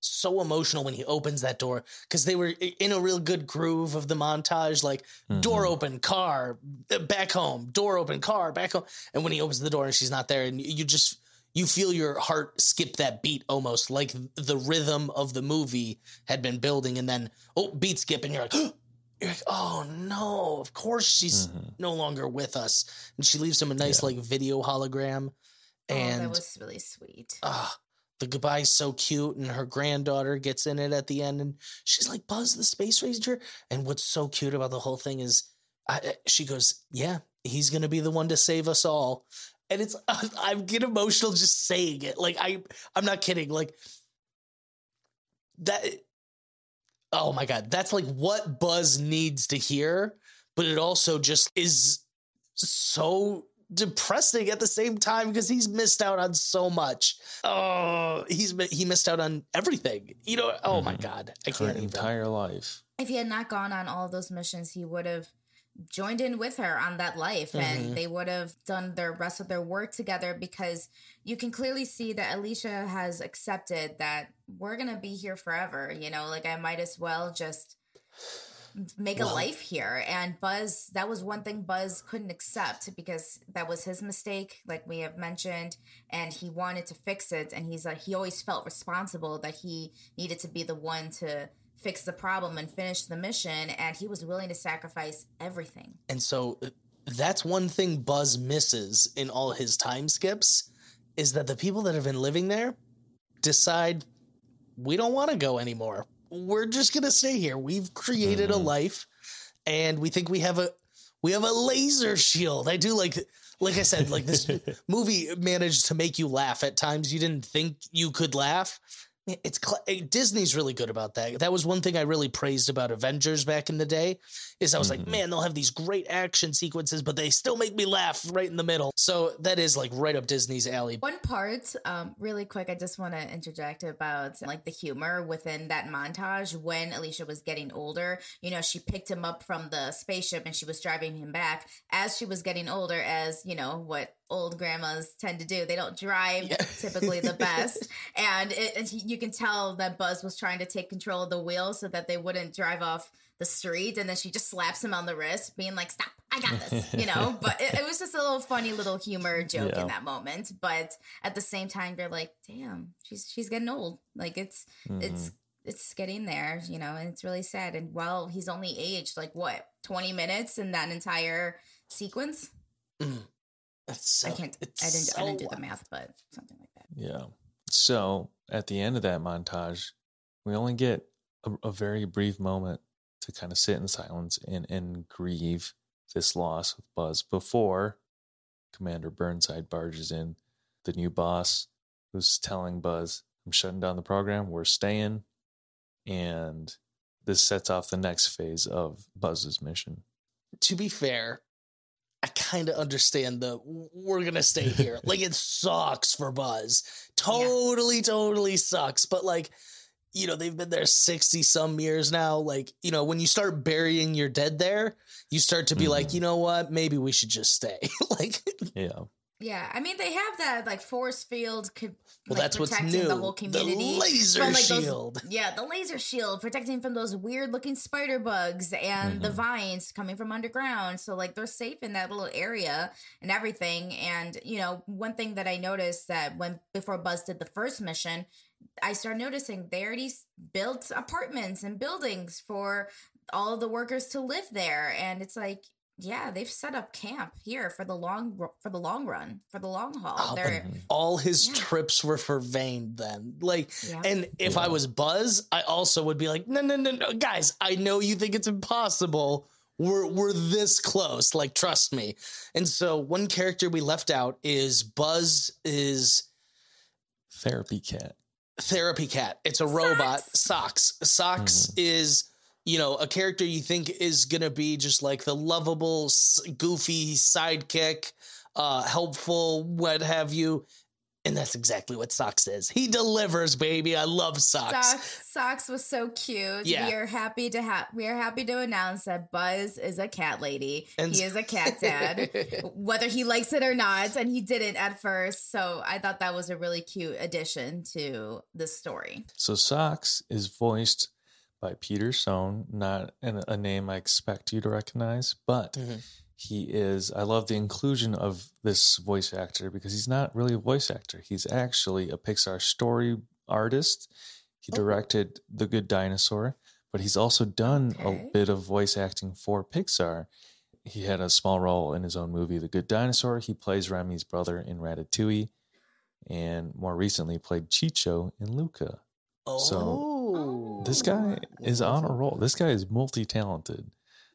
so emotional when he opens that door because they were in a real good groove of the montage like door Mhm. open car uh, back home door open car back home and when he opens the door and she's not there and you just you feel your heart skip that beat almost like the rhythm of the movie had been building and then oh beat skip and you're like [GASPS] you're like oh no of course she's Mhm. no longer with us and she leaves him a nice Yeah. like video hologram oh, and that was really sweet. ah, the goodbye's so cute, and her granddaughter gets in it at the end, and she's like, "Buzz, the space ranger." And what's so cute about the whole thing is, I, she goes, "Yeah, he's gonna be the one to save us all," and it's [LAUGHS] I get emotional just saying it. Like I, I'm not kidding. Like that. Oh my god, that's like what Buzz needs to hear, but it also just is so depressing at the same time because he's missed out on so much. Oh, he's he missed out on everything. You know. Oh my Mhm. god, I Her can't even. entire life. If he had not gone on all of those missions, he would have joined in with her on that life Mhm. and they would have done the rest of their work together because you can clearly see that Alicia has accepted that we're going to be here forever, you know, like I might as well just make a life here. And Buzz, that was one thing Buzz couldn't accept because that was his mistake, like we have mentioned, and he wanted to fix it. And he's like, he always felt responsible that he needed to be the one to fix the problem and finish the mission. And he was willing to sacrifice everything. And so uh, that's one thing Buzz misses in all his time skips is that the people that have been living there decide we don't want to go anymore. We're just going to stay here. We've created a Mhm. life and we think we have a we have a laser shield. I do like like I said like this [LAUGHS] movie managed to make you laugh at times you didn't think you could laugh. It's cl- eh, Disney's really good about that. That was one thing I really praised about Avengers back in the day. Is I was like, Mhm. man, they'll have these great action sequences, but they still make me laugh right in the middle. So that is like right up Disney's alley. One part, um, really quick, I just want to interject about like the humor within that montage when Alicia was getting older. You know, she picked him up from the spaceship and she was driving him back as she was getting older, as you know, what old grandmas tend to do. They don't drive Yeah. [LAUGHS] typically the best. and it, he- you can tell that Buzz was trying to take control of the wheel so that they wouldn't drive off the street. And then she just slaps him on the wrist, being like, stop, I got this, you know? [LAUGHS] But it, it was just a little funny little humor joke Yeah. in that moment. But at the same time, you're like, damn, she's she's getting old. Like it's mm-hmm. it's it's getting there, you know, and it's really sad. And while he's only aged like what, 20 minutes in that entire sequence? It's so, I can't it's I didn't I didn't do the math, but something like that. Yeah. So at the end of that montage, we only get a, a very brief moment to kind of sit in silence and, and grieve this loss with Buzz before Commander Burnside barges in, the new boss who's telling Buzz, I'm shutting down the program, we're staying. And this sets off the next phase of Buzz's mission. to be fair, I kind of understand the we're gonna stay here. [LAUGHS] like it sucks for Buzz, totally, totally sucks. But like, you know, they've been there sixty some years now. Like, you know, when you start burying your dead there, you start to be like, Mhm. you know what? Maybe we should just stay. [LAUGHS] like, Yeah. Yeah, I mean they have that like force field. Co- well, like, that's what's protecting new. The whole community the laser from, like, those- shield. yeah, the laser shield protecting from those weird looking spider bugs and the Mhm. vines coming from underground. So like they're safe in that little area and everything. And you know, one thing that I noticed that when before Buzz did the first mission, I started noticing they already built apartments and buildings for all of the workers to live there. And it's like, yeah, they've set up camp here for the long for the long run, for the long haul. Oh, They're all his Yeah. trips were for vain then. Like, yeah. And if I was Buzz, I also would be like, no, no, no, no, guys, I know you think it's impossible. We're we're this close. Like, trust me. And so one character we left out is Buzz is Therapy cat. therapy cat. It's a robot. Socks. Socks mm-hmm. is you know a character you think is gonna be just like the lovable, goofy sidekick, uh, helpful, what have you. And that's exactly what Socks is. He delivers, baby. I love Socks. Socks, Socks was so cute. Yeah. We are happy to have we are happy to announce that Buzz is a cat lady. And- he is a cat dad. [LAUGHS] whether he likes it or not, and he didn't at first. So I thought that was a really cute addition to the story. So Socks is voiced by Peter Sohn, not an, a name I expect you to recognize, but Mhm. he is. I love the inclusion of this voice actor because he's not really a voice actor. He's actually a Pixar story artist. He Oh. directed The Good Dinosaur, but he's also done Okay. a bit of voice acting for Pixar. He had a small role in his own movie, The Good Dinosaur. He plays Remy's brother in Ratatouille, and more recently played Ciccio in Luca. Oh, This guy is on a roll. This guy is multi-talented,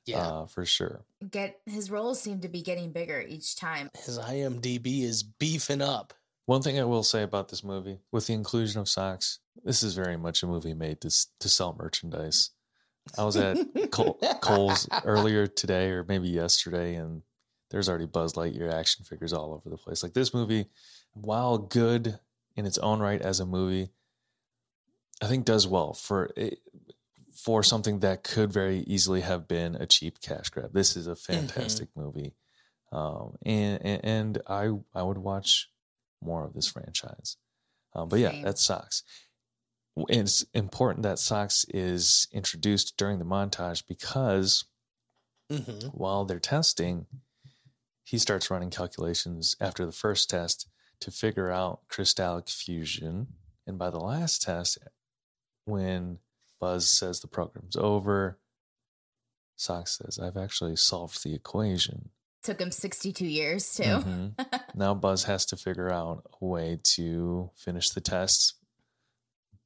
Yeah, uh, for sure. Get his roles seem to be getting bigger each time. his IMDb is beefing up. One thing I will say about this movie, with the inclusion of socks, this is very much a movie made to to sell merchandise. I was at Col- [LAUGHS] Kohl's earlier today, or maybe yesterday, and there's already Buzz Lightyear action figures all over the place. Like this movie, while good in its own right as a movie, I think does well for it, for something that could very easily have been a cheap cash grab. This is a fantastic movie, um, and, and and I I would watch more of this franchise. Um, but yeah, Same. that sucks. it's important that Socks is introduced during the montage because hmm while they're testing, he starts running calculations after the first test to figure out crystallic fusion. And by the last test, when Buzz says the program's over, Socks says, I've actually solved the equation. Took him 62 years too. Mhm. [LAUGHS] now Buzz has to figure out a way to finish the test,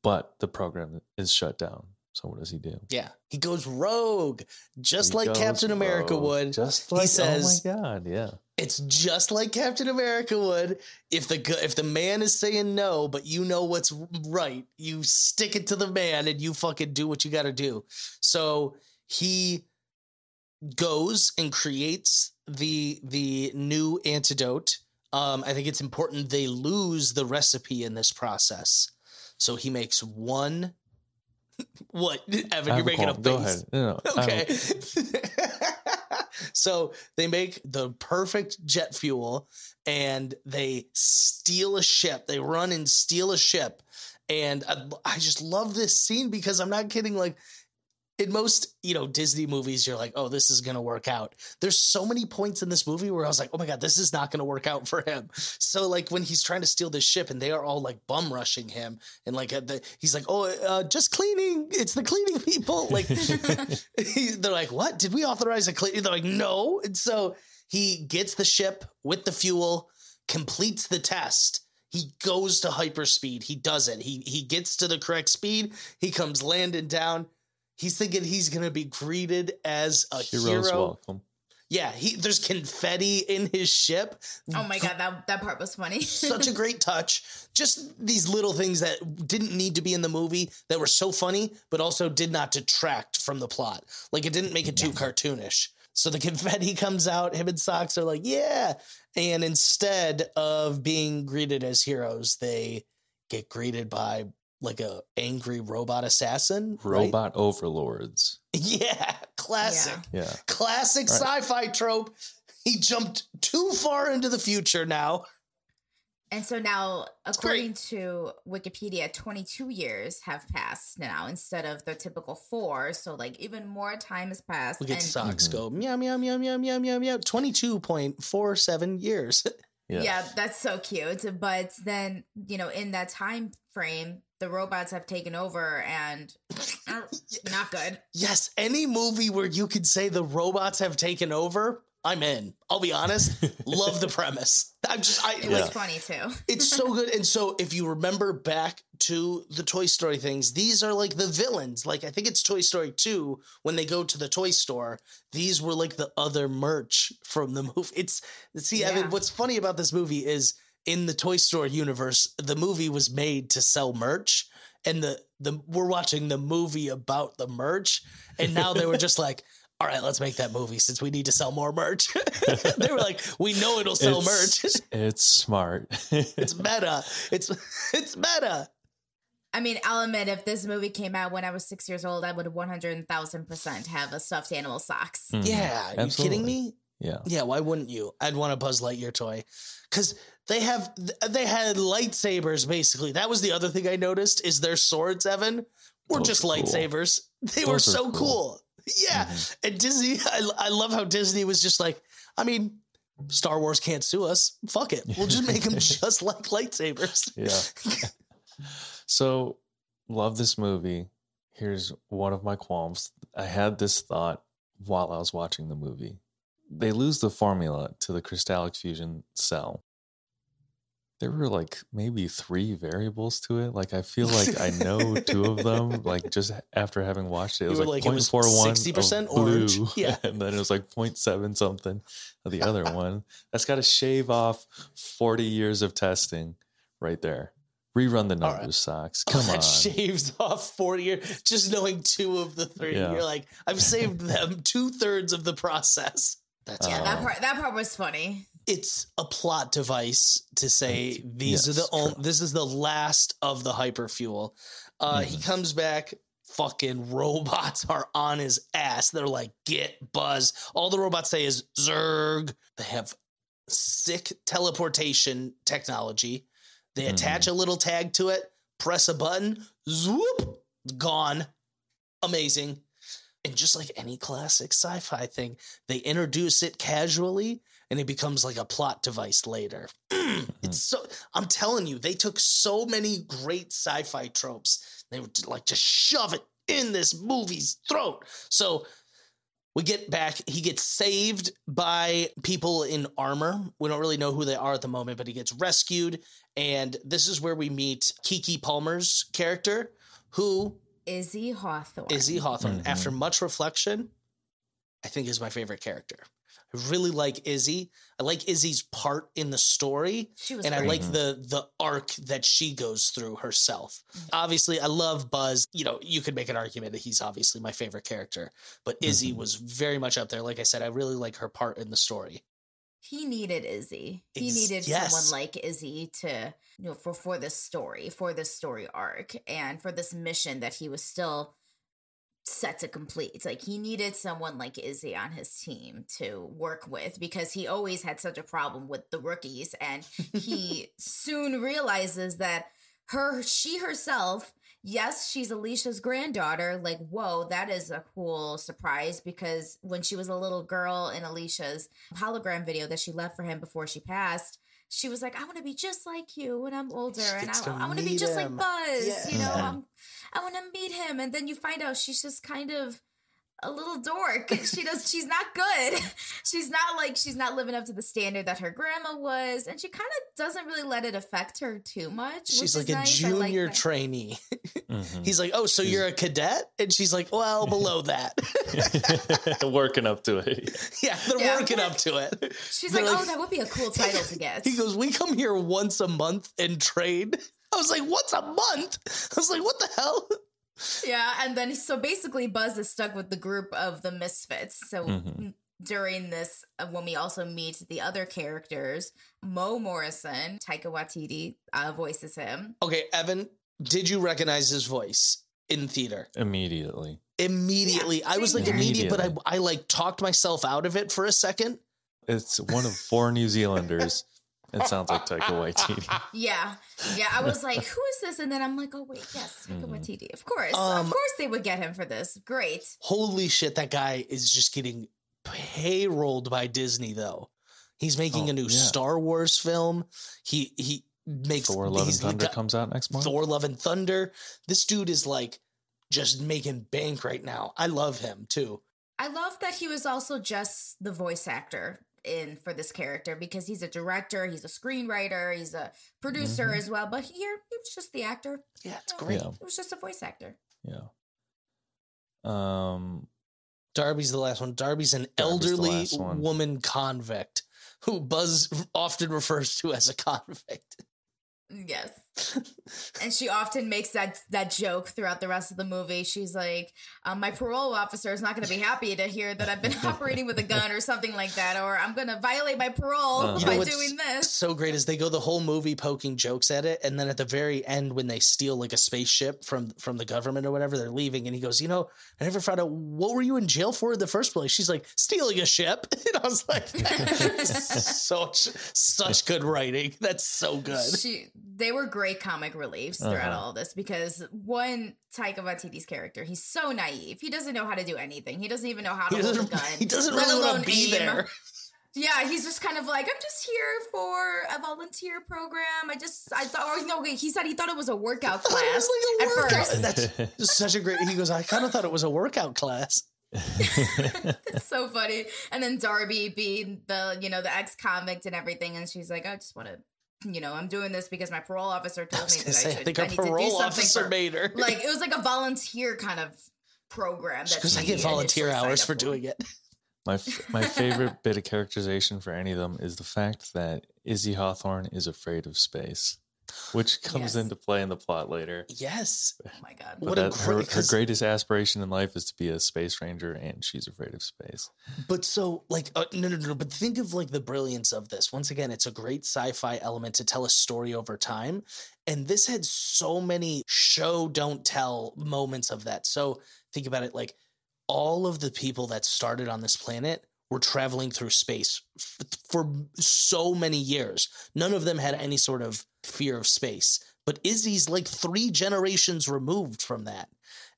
but the program is shut down. So what does he do? Yeah, he goes rogue, just He like goes Captain America rogue. would. Just like, He says- oh my god, yeah. It's just like Captain America would. If the if the man is saying no, but you know what's right, you stick it to the man and you fucking do what you got to do. So he goes and creates the the new antidote. Um, I think it's important they lose the recipe in this process. So he makes one. [LAUGHS] what, Evan? You're making a face. ahead. No, no, I have a- Okay. [LAUGHS] so they make the perfect jet fuel and they steal a ship. They run and steal a ship. And I, I just love this scene because I'm not kidding. Like, in most, you know, Disney movies, you're like, oh, this is to work out. There's so many points in this movie where I was like, oh my God, this is not to work out for him. So, like, when he's trying to steal this ship and they are all like bum rushing him, and like, uh, the, he's like, oh, uh, just cleaning. It's the cleaning people. Like, [LAUGHS] he- they're like, what? Did we authorize a cleaning? They're like, no. And so he gets the ship with the fuel, completes the test. He goes to hyperspeed. He does it. He he gets to the correct speed. He comes landing down. He's thinking he's gonna be greeted as a Heroes hero. welcome. Yeah, he there's confetti in his ship. Oh my god, that that part was funny. [LAUGHS] Such a great touch. Just these little things that didn't need to be in the movie that were so funny, but also did not detract from the plot. Like it didn't make it too cartoonish. So the confetti [LAUGHS] comes out, him and Socks are like, yeah. And instead of being greeted as heroes, they get greeted by like a angry robot assassin. right? Robot overlords. Yeah, [LAUGHS] classic. Yeah. Yeah. Classic Right. sci-fi trope. He jumped too far into the future now. And so now, great. according to Wikipedia, 22 years have passed now instead of the typical four. So, like, even more time has passed. Look at and socks Mhm. go meow meow meow meow meow meow meow. Twenty two point four seven years. [LAUGHS] Yeah. yeah. that's so cute. But then, you know, in that time frame, the robots have taken over and [LAUGHS] not good. yes, any movie where you could say the robots have taken over, I'm in. I'll be honest. Love the premise. I'm just I It like was funny too. it's so good. And so if you remember back to the Toy Story things, these are like the villains. Like I think it's Toy Story 2 when they go to the toy store. These were like the other merch from the [LAUGHS] movie. It's see, Yeah. Evan, what's funny about this movie is in the Toy Story universe, the movie was made to sell merch. And the the we're watching the movie about the merch. And now they were just [LAUGHS] like all right, let's make that movie since we need to sell more merch. [LAUGHS] they were like, we know it'll sell merch. It's, [LAUGHS] it's smart. It's meta. It's it's meta. I mean, I'll admit, if this movie came out when I was six years old, I would 100,000% have a stuffed animal socks. Mhm. Yeah, you Absolutely. kidding me? Yeah. Yeah, why wouldn't you? I'd want a Buzz Lightyear toy because they have they had lightsabers. Basically, that was the other thing I noticed is their swords. Evan were Those just cool. lightsabers. They were Those are so cool. cool. Yeah, Mhm. and Disney. I I love how Disney was just like, I mean. Star Wars can't sue us. Fuck it. We'll just make them [LAUGHS] just like lightsabers. Yeah. [LAUGHS] so, love this movie. Here's one of my qualms. I had this thought while I was watching the movie. They lose the formula to the crystallic fusion cell. There were like maybe three variables to it. Like I feel like I know two of them. Like [LAUGHS] just after having watched it, it was like, like, 0.41 60% of blue, orange. [LAUGHS] Yeah. and then it was like 0.7 something of the other one. That's got to shave off forty years of testing right there. Rerun the All right. numbers, socks. [LAUGHS] Come that on. shaves off 40 years just knowing two of the three Yeah. you're like i've saved them two-thirds of the process that's Yeah, that part that part was funny. it's a plot device to say these are the only this is the last of the hyperfuel uh he Mhm. comes back fucking robots are on his ass they're like get buzz all the robots say is Zurg they have sick teleportation technology they Mhm. attach a little tag to it press a button, zoop, gone. Amazing. And just like any classic sci fi thing, they introduce it casually and it becomes like a plot device later. [CLEARS THROAT] it's mm-hmm. so, I'm telling you, they took so many great sci fi tropes. They would like just shove it in this movie's throat. So we get back. He gets saved by people in armor. We don't really know who they are at the moment, but he gets rescued. And this is where we meet Keke Palmer's character, who Izzy Hawthorne. Izzy Hawthorne. Mhm. After much reflection, I think is my favorite character. I really like Izzy. I like Izzy's part in the story She was and I great. like the the arc that she goes through herself. Obviously, I love Buzz. You know, you could make an argument that he's obviously my favorite character, but Izzy Mhm. was very much up there. Like I said, I really like her part in the story. He needed Izzy. He Ex- needed yes. someone like Izzy to you know for for this story, for this story arc, and for this mission that he was still set to complete. It's like he needed someone like Izzy on his team to work with because he always had such a problem with the rookies and [LAUGHS] he soon realizes that her she herself yes she's alicia's granddaughter like whoa that is a cool surprise because when she was a little girl in alicia's hologram video that she left for him before she passed she was like i want to be just like you when i'm older and i, I want to be just like him. buzz you know Yeah. I want to meet him and then you find out she's just kind of a little dork. She does. She's not good. [LAUGHS] She's not like she's not living up to the standard that her grandma was, and she kind of doesn't really let it affect her too much. She's like a nice. I like junior that. trainee. Mhm. [LAUGHS] He's like, "Oh, so She's- you're a cadet?" And she's like, "Well, [LAUGHS] below that." The working up to it. yeah, they're Yeah. working up to it. She's like, like- oh, that would be a cool title to get. He goes, "We come here once a month and train." I was like, "Once a month?" I was like, "What the hell?" Yeah, and then so basically, Buzz is stuck with the group of the misfits. So Mhm. during this, uh, when we also meet the other characters, Mo Morrison, Taika Waititi uh, voices him. Okay, Evan, did you recognize his voice in theater? Immediately. Immediately, Yeah, I was like immediate, but I I like talked myself out of it for a second. It's one of four New Zealanders. [LAUGHS] It sounds like Taika Waititi. [LAUGHS] Yeah, yeah. I was like, who is this? And then I'm like, oh wait, yes, Taika Mhm. Waititi. Of course, Um, of course, they would get him for this. Great. Holy shit, that guy is just getting payrolled by Disney though. He's making Oh, a new yeah. Star Wars film. He he makes Thor: Love and he's Thunder got comes out next month. Thor: Love and Thunder. This dude is like just making bank right now. I love him too. I love that he was also just the voice actor in for this character because he's a director, he's a screenwriter, he's a producer Mhm. as well. But here, he was just the actor. Yeah, it's Yeah. great. Yeah. He was just a voice actor. Yeah. Um. Darby's the last one. Darby's an Darby's elderly woman convict who Buzz often refers to as a convict. Yes. And she often makes that that joke throughout the rest of the movie. She's like, um, "My parole officer is not going to be happy to hear that I've been [LAUGHS] operating with a gun or something like that, or I'm going to violate my parole Uh-huh. You know by what's doing this." so great is they go the whole movie poking jokes at it and then at the very end when they steal like a spaceship from from the government or whatever they're leaving and he goes you know i never found out what were you in jail for in the first place she's like stealing a ship [LAUGHS] and i was like [LAUGHS] such such good writing that's so good She, they were great comic reliefs throughout Uh-huh. all this because one Taika Waititi's character, he's so naive. He doesn't know how to do anything. He doesn't even know how to hold a gun. [LAUGHS] he doesn't really want to be aim. there Yeah, he's just kind of like, I'm just here for a volunteer program. I just, I thought, oh no, wait, he said he thought it was a workout [LAUGHS] class. like a at workout. first. That's such a great. He goes. I kind of thought it was a workout class. [LAUGHS] It's so funny. And then Darby being the, you know, the ex convict and everything, and she's like, I just want to, you know, I'm doing this because my parole officer I told was me gonna that say. I I think I our need to do parole something officer for, made her. [LAUGHS] like it was like a volunteer kind of program. that Because I get volunteer hours up for doing it. My f- my favorite bit of characterization for any of them is the fact that Izzy Hawthorne is afraid of space, which comes Yes. into play in the plot later. Yes. Oh my god. But What a that- her, great- her 'cause- greatest aspiration in life is to be a space ranger, and she's afraid of space. But so, like, uh, no, no, no. But think of like the brilliance of this. Once again, it's a great sci-fi element to tell a story over time, and this had so many show don't tell moments of that. So think about it, like all of the people that started on this planet were traveling through space f- for so many years. None of them had any sort of fear of space. but Izzy's like three generations removed from that.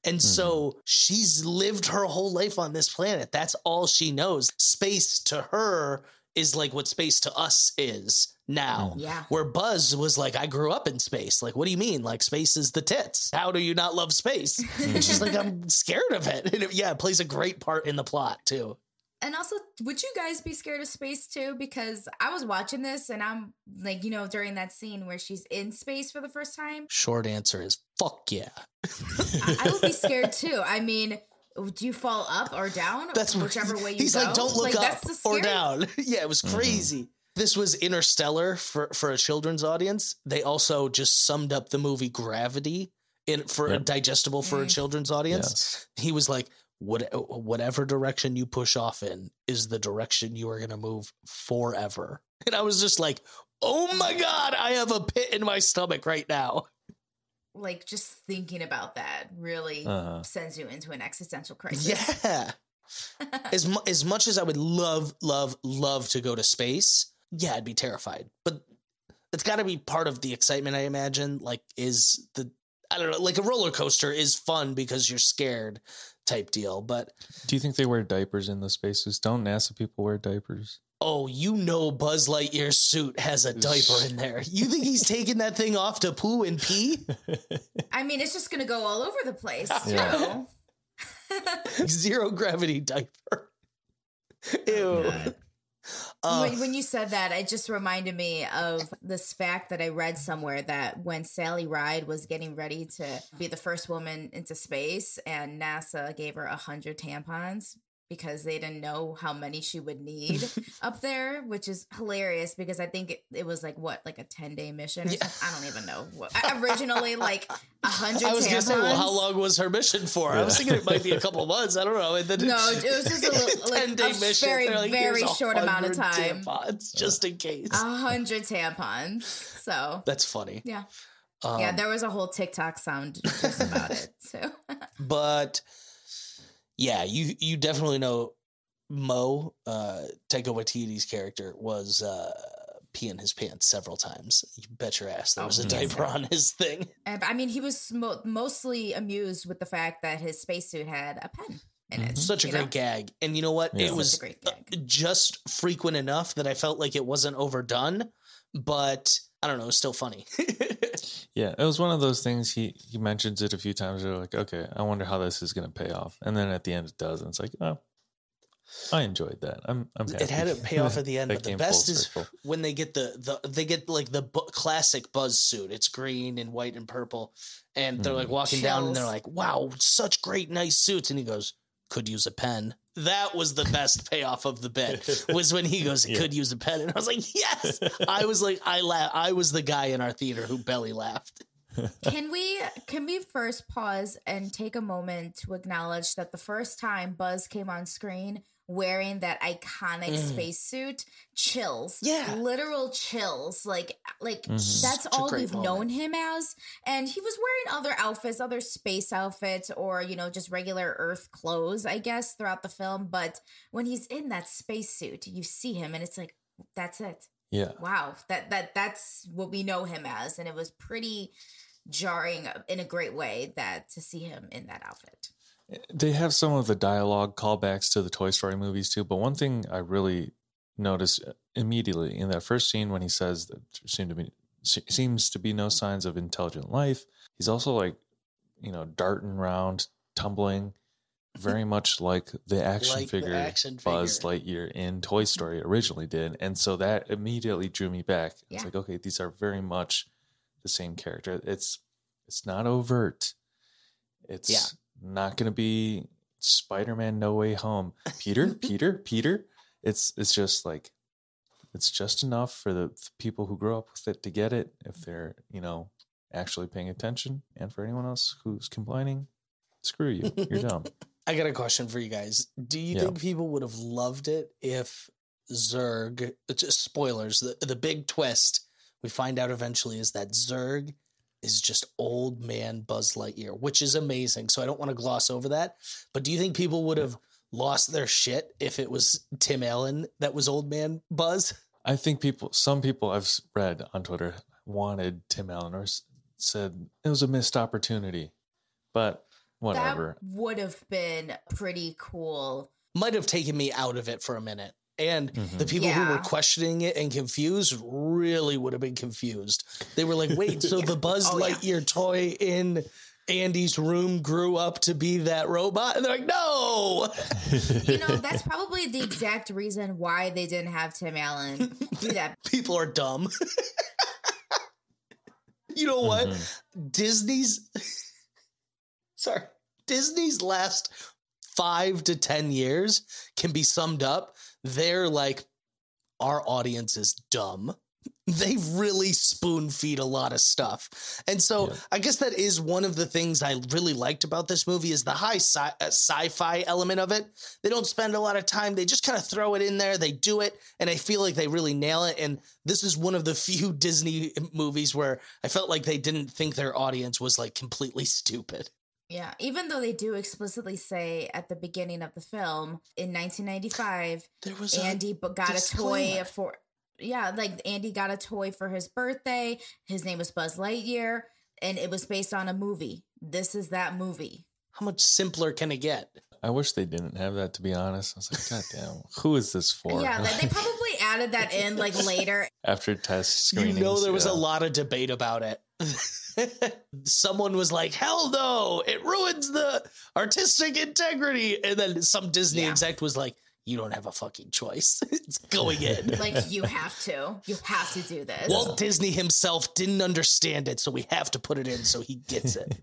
And so mm-hmm. she's lived her whole life on this planet. That's all she knows. Space to her is like what space to us is now. Mm. Yeah. Where Buzz was like, I grew up in space. Like, what do you mean? Like, space is the tits. How do you not love space? [LAUGHS] and she's like, I'm scared of it. [LAUGHS] And it, yeah, it plays a great part in the plot, too. And also, would you guys be scared of space too? Because I was watching this and I'm like, you know, during that scene where she's in space for the first time, Short answer is fuck yeah. I, I would be scared [LAUGHS] too. I mean, do you fall up or down? That's whichever way you He's go. like, don't look Like, up that's the or down. [LAUGHS] yeah, it was crazy. This was Interstellar for for a children's audience. They also just summed up the movie Gravity in for Yep. digestible for a Mm. children's audience. Yes. He was like, what, whatever direction you push off in is the direction you are going to move forever. [LAUGHS] And I was just like, oh my God, I have a pit in my stomach right now. Like just thinking about that really Uh-huh. sends you into an existential [LAUGHS] crisis. Yeah. [LAUGHS] as, mu- as much as I would love, love, love to go to space, yeah, I'd be terrified. But it's got to be part of the excitement, I imagine. Like, is the, I don't know, like a roller coaster is fun because you're scared type deal. But Do you think they wear diapers in the spaces? Don't NASA people wear diapers? oh, you know, Buzz Lightyear's suit has a diaper in there. You think he's taking that thing off to poo and pee? [LAUGHS] I mean, it's just gonna go all over the place. [LAUGHS] Yeah. too. Zero gravity diaper. [LAUGHS] Oh, Ew. Uh, when, when you said that, it just reminded me of this fact that I read somewhere that when Sally Ride was getting ready to be the first woman into space, and NASA gave her a hundred tampons because they didn't know how many she would need [LAUGHS] up there, which is hilarious because I think it, it was like what, like a ten day mission? Or Yeah. I don't even know. What, originally, like a hundred. [LAUGHS] I was gonna say, well, how long was her mission for? I was thinking it might be a couple months. I don't know. And then No, [LAUGHS] it was just a little- like, 10 day a mission. very, like, very short amount of time." tampons, just in case. A hundred tampons. So That's funny. yeah. Um, yeah, there was a whole TikTok sound just about it too. but yeah, you you definitely know Mo uh, Taika Waititi's character was uh, peeing his pants several times. You bet your ass there Oh, was a diaper on his thing. [LAUGHS] I mean, he was mo- mostly amused with the fact that his spacesuit had a pen in it. Such a great know? gag, and you know what? Yeah. It was a great uh, gag. just frequent enough that I felt like it wasn't overdone, but I don't know, it was still funny. [LAUGHS] Yeah, it was one of those things. He he mentions it a few times. You're like, okay, I wonder how this is going to pay off, and then at the end it does, and it's like, oh, I enjoyed that. I'm I'm happy. it had a payoff at the [LAUGHS] end, but the best is circle. when they get the the they get like the bu- classic Buzz suit. It's green and white and purple, and they're like Mm. walking down, and they're like, "Wow, such great, nice suits." And he goes, "Could use a pen." That was the best payoff of the bit. [LAUGHS] Was when he goes, Yeah. "Could use a pen," and I was like, "Yes!" I was like, I laugh. I was the guy in our theater who belly laughed. Can we can we first pause and take a moment to acknowledge that the first time Buzz came on screen wearing that iconic Mm. spacesuit, chills, Yeah. literal chills, like like Mhm. that's all we've moment. known him as. And he was wearing other outfits, other space outfits, or you know just regular Earth clothes, I guess, throughout the film. But when he's in that spacesuit, you see him, and it's like that's it Yeah, wow that that that's what we know him as and it was pretty jarring in a great way that to see him in that outfit they have some of the dialogue callbacks to the Toy Story movies too. But one thing I really noticed uh, immediately in that first scene when he says that there seem to be seems to be no signs of intelligent life. He's also like, you know, darting around, tumbling, very [LAUGHS] much like the action Like the figure action Buzz figure. Lightyear in Toy Story originally did, and so that immediately drew me back. It's like, okay, these are very much the same character. It's it's not overt. It's Yeah. Not going to be Spider-Man No Way Home. Peter, [LAUGHS] Peter, Peter. It's it's just like it's just enough for the the people who grow up with it to get it if they're, you know, actually paying attention and for anyone else who's complaining, screw you. You're dumb. [LAUGHS] I got a question for you guys. Do you Yeah. think people would have loved it if Zurg, uh, just spoilers, the, the big twist we find out eventually is that Zurg is just old man Buzz Lightyear, which is amazing. So I don't want to gloss over that. But do you think people would have lost their shit if it was Tim Allen that was old man Buzz? I think people, some people I've read on Twitter wanted Tim Allen or said it was a missed opportunity. But whatever. That would have been pretty cool. Might have taken me out of it for a minute. And the people who were questioning it and confused really would have been confused. They were like, wait, so [LAUGHS] the Buzz Oh, yeah. Lightyear toy in Andy's room grew up to be that robot? And they're like, no. You know, [LAUGHS] that's probably the exact reason why they didn't have Tim Allen do that. [LAUGHS] People are dumb. you know what? Mm-hmm. Disney's sorry, Disney's last five to ten years can be summed up. They're like, our audience is dumb. [LAUGHS] They really spoon feed a lot of stuff. And so Yeah. I guess that is one of the things I really liked about this movie is the high sci- uh, sci-fi element of it. They don't spend a lot of time. They just kind of throw it in there. They do it and I feel like they really nail it and this is one of the [LAUGHS] few Disney movies where I felt like they didn't think their audience was like completely stupid. Yeah, even though they do explicitly say at the beginning of the film in 1995, There was Andy bu- got a toy for yeah, like Andy got a toy for his birthday. His name was Buzz Lightyear, and it was based on a movie. This is that movie. how much simpler can it get? I wish they didn't have that to be honest. I was like, God damn, who is this for? Yeah, they [LAUGHS] probably added that in like later. [LAUGHS] After test You know there was yeah. a lot of debate about it. [LAUGHS] Someone was like, "Hell no, it ruins the artistic integrity." And then some Disney Yeah. exec was like, "You don't have a fucking choice. [LAUGHS] it's going in." Like you have to, you have to do this. Walt Disney himself didn't understand it, so we have to put it in so he gets it.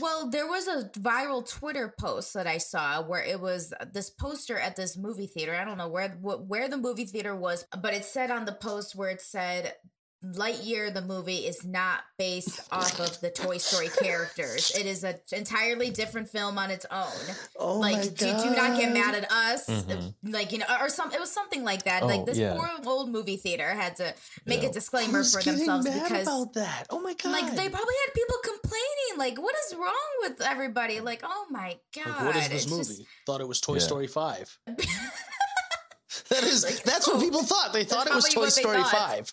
Well, there was a viral Twitter post that I saw where it was this poster at this movie theater. I don't know where where the movie theater was, but it said on the post where it said Lightyear, the movie, is not based off of the Toy Story characters. It is an entirely different film on its own. Oh like, my God. Do, do not get mad at us. Mm-hmm. Like, you know, or some, it was something like that. Oh, like, this yeah. poor old movie theater had to make yeah. a disclaimer Who's for themselves because. about that? Oh my God. Like, they probably had people complaining. Like, what is wrong with everybody? Like, oh my God. Like, what is this it's movie? Just... Thought it was Toy yeah. Story 5. [LAUGHS] [LAUGHS] that is, like, that's oh, what people thought. They thought it was Toy Story 5.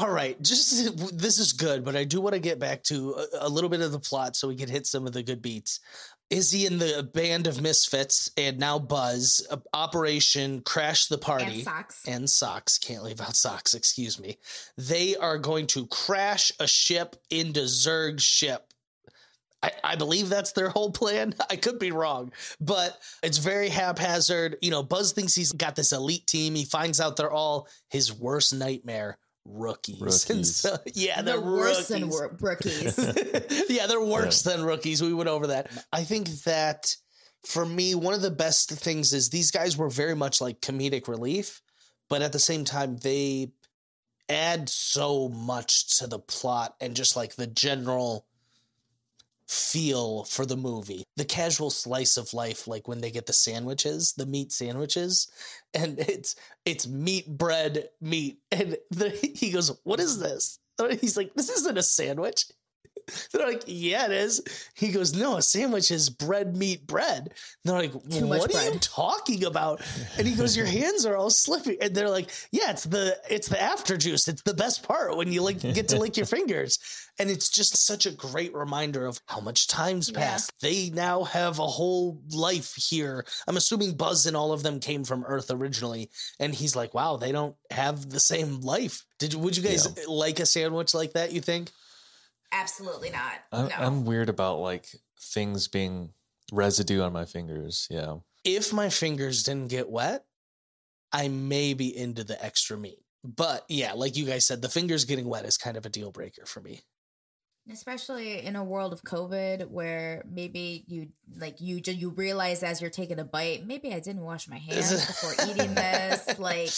All right, just this is good, but I do want to get back to a, a little bit of the plot so we can hit some of the good beats. Izzy and the band of misfits, and now Buzz, uh, Operation Crash the Party, and socks and socks. Can't leave out socks, excuse me. They are going to crash a ship into Zurg's ship. I, I believe that's their whole plan. [LAUGHS] I could be wrong, but it's very haphazard. You know, Buzz thinks he's got this elite team. He finds out they're all his worst nightmare rookies. [LAUGHS] And Rookies. so- yeah, they're the worse than wor- rookies [LAUGHS] yeah, they're worse than rookies. We went over that. I think that for me, one of the best things is these guys were very much like comedic relief, but at the same time, they add so much to the plot and just like the general feel for the movie. The casual slice of life, like when they get the sandwiches, the meat sandwiches, [LAUGHS] and it's it's meat, bread, meat, and the, he goes, "What is this?" [LAUGHS] He's like, "This isn't a sandwich." [LAUGHS] They're like, "Yeah, it is." He goes, "No, a sandwich is bread, meat, bread." And they're like, "What are you talking about?" And he goes, "Your [LAUGHS] hands are all slippy." And they're like, "Yeah, it's the it's the after juice. It's the best part when you like get to lick your [LAUGHS] fingers." And it's just such a great reminder of how much time's Yeah. passed. They now have a whole life here. I'm assuming Buzz and all of them came from Earth originally, and he's like, "Wow, they don't have the same life." Did would you guys like a sandwich like that? You think? Absolutely not I'm, no I'm weird about like things being residue on my fingers. Yeah. if my fingers didn't get wet, I may be into the extra meat. But yeah, like you guys said, the fingers getting wet is kind of a deal breaker for me. especially in a world of covid where maybe you like you ju- you realize as you're taking a bite maybe i didn't wash my hands [LAUGHS] before eating this like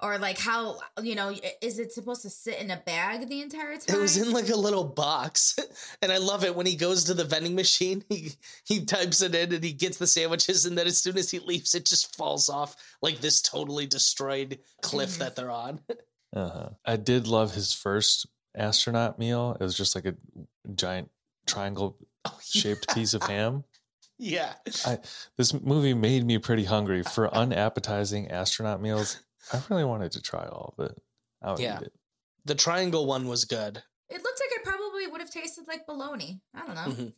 or like how you know is it supposed to sit in a bag the entire time It was in like a little box, [LAUGHS] and I love it when he goes to the vending machine. [LAUGHS] He he types it in and he gets the sandwiches, and then as soon as he leaves, it just falls off like this totally destroyed cliff that they're on. [LAUGHS] Uh-huh. I did love his first astronaut meal. It was just like a giant triangle shaped piece of ham. yeah, This movie made me pretty hungry for unappetizing astronaut meals. I really wanted to try all of it. I would Yeah. eat it. the triangle one was good. it looked like it probably would have tasted like bologna. I don't know. Mhm.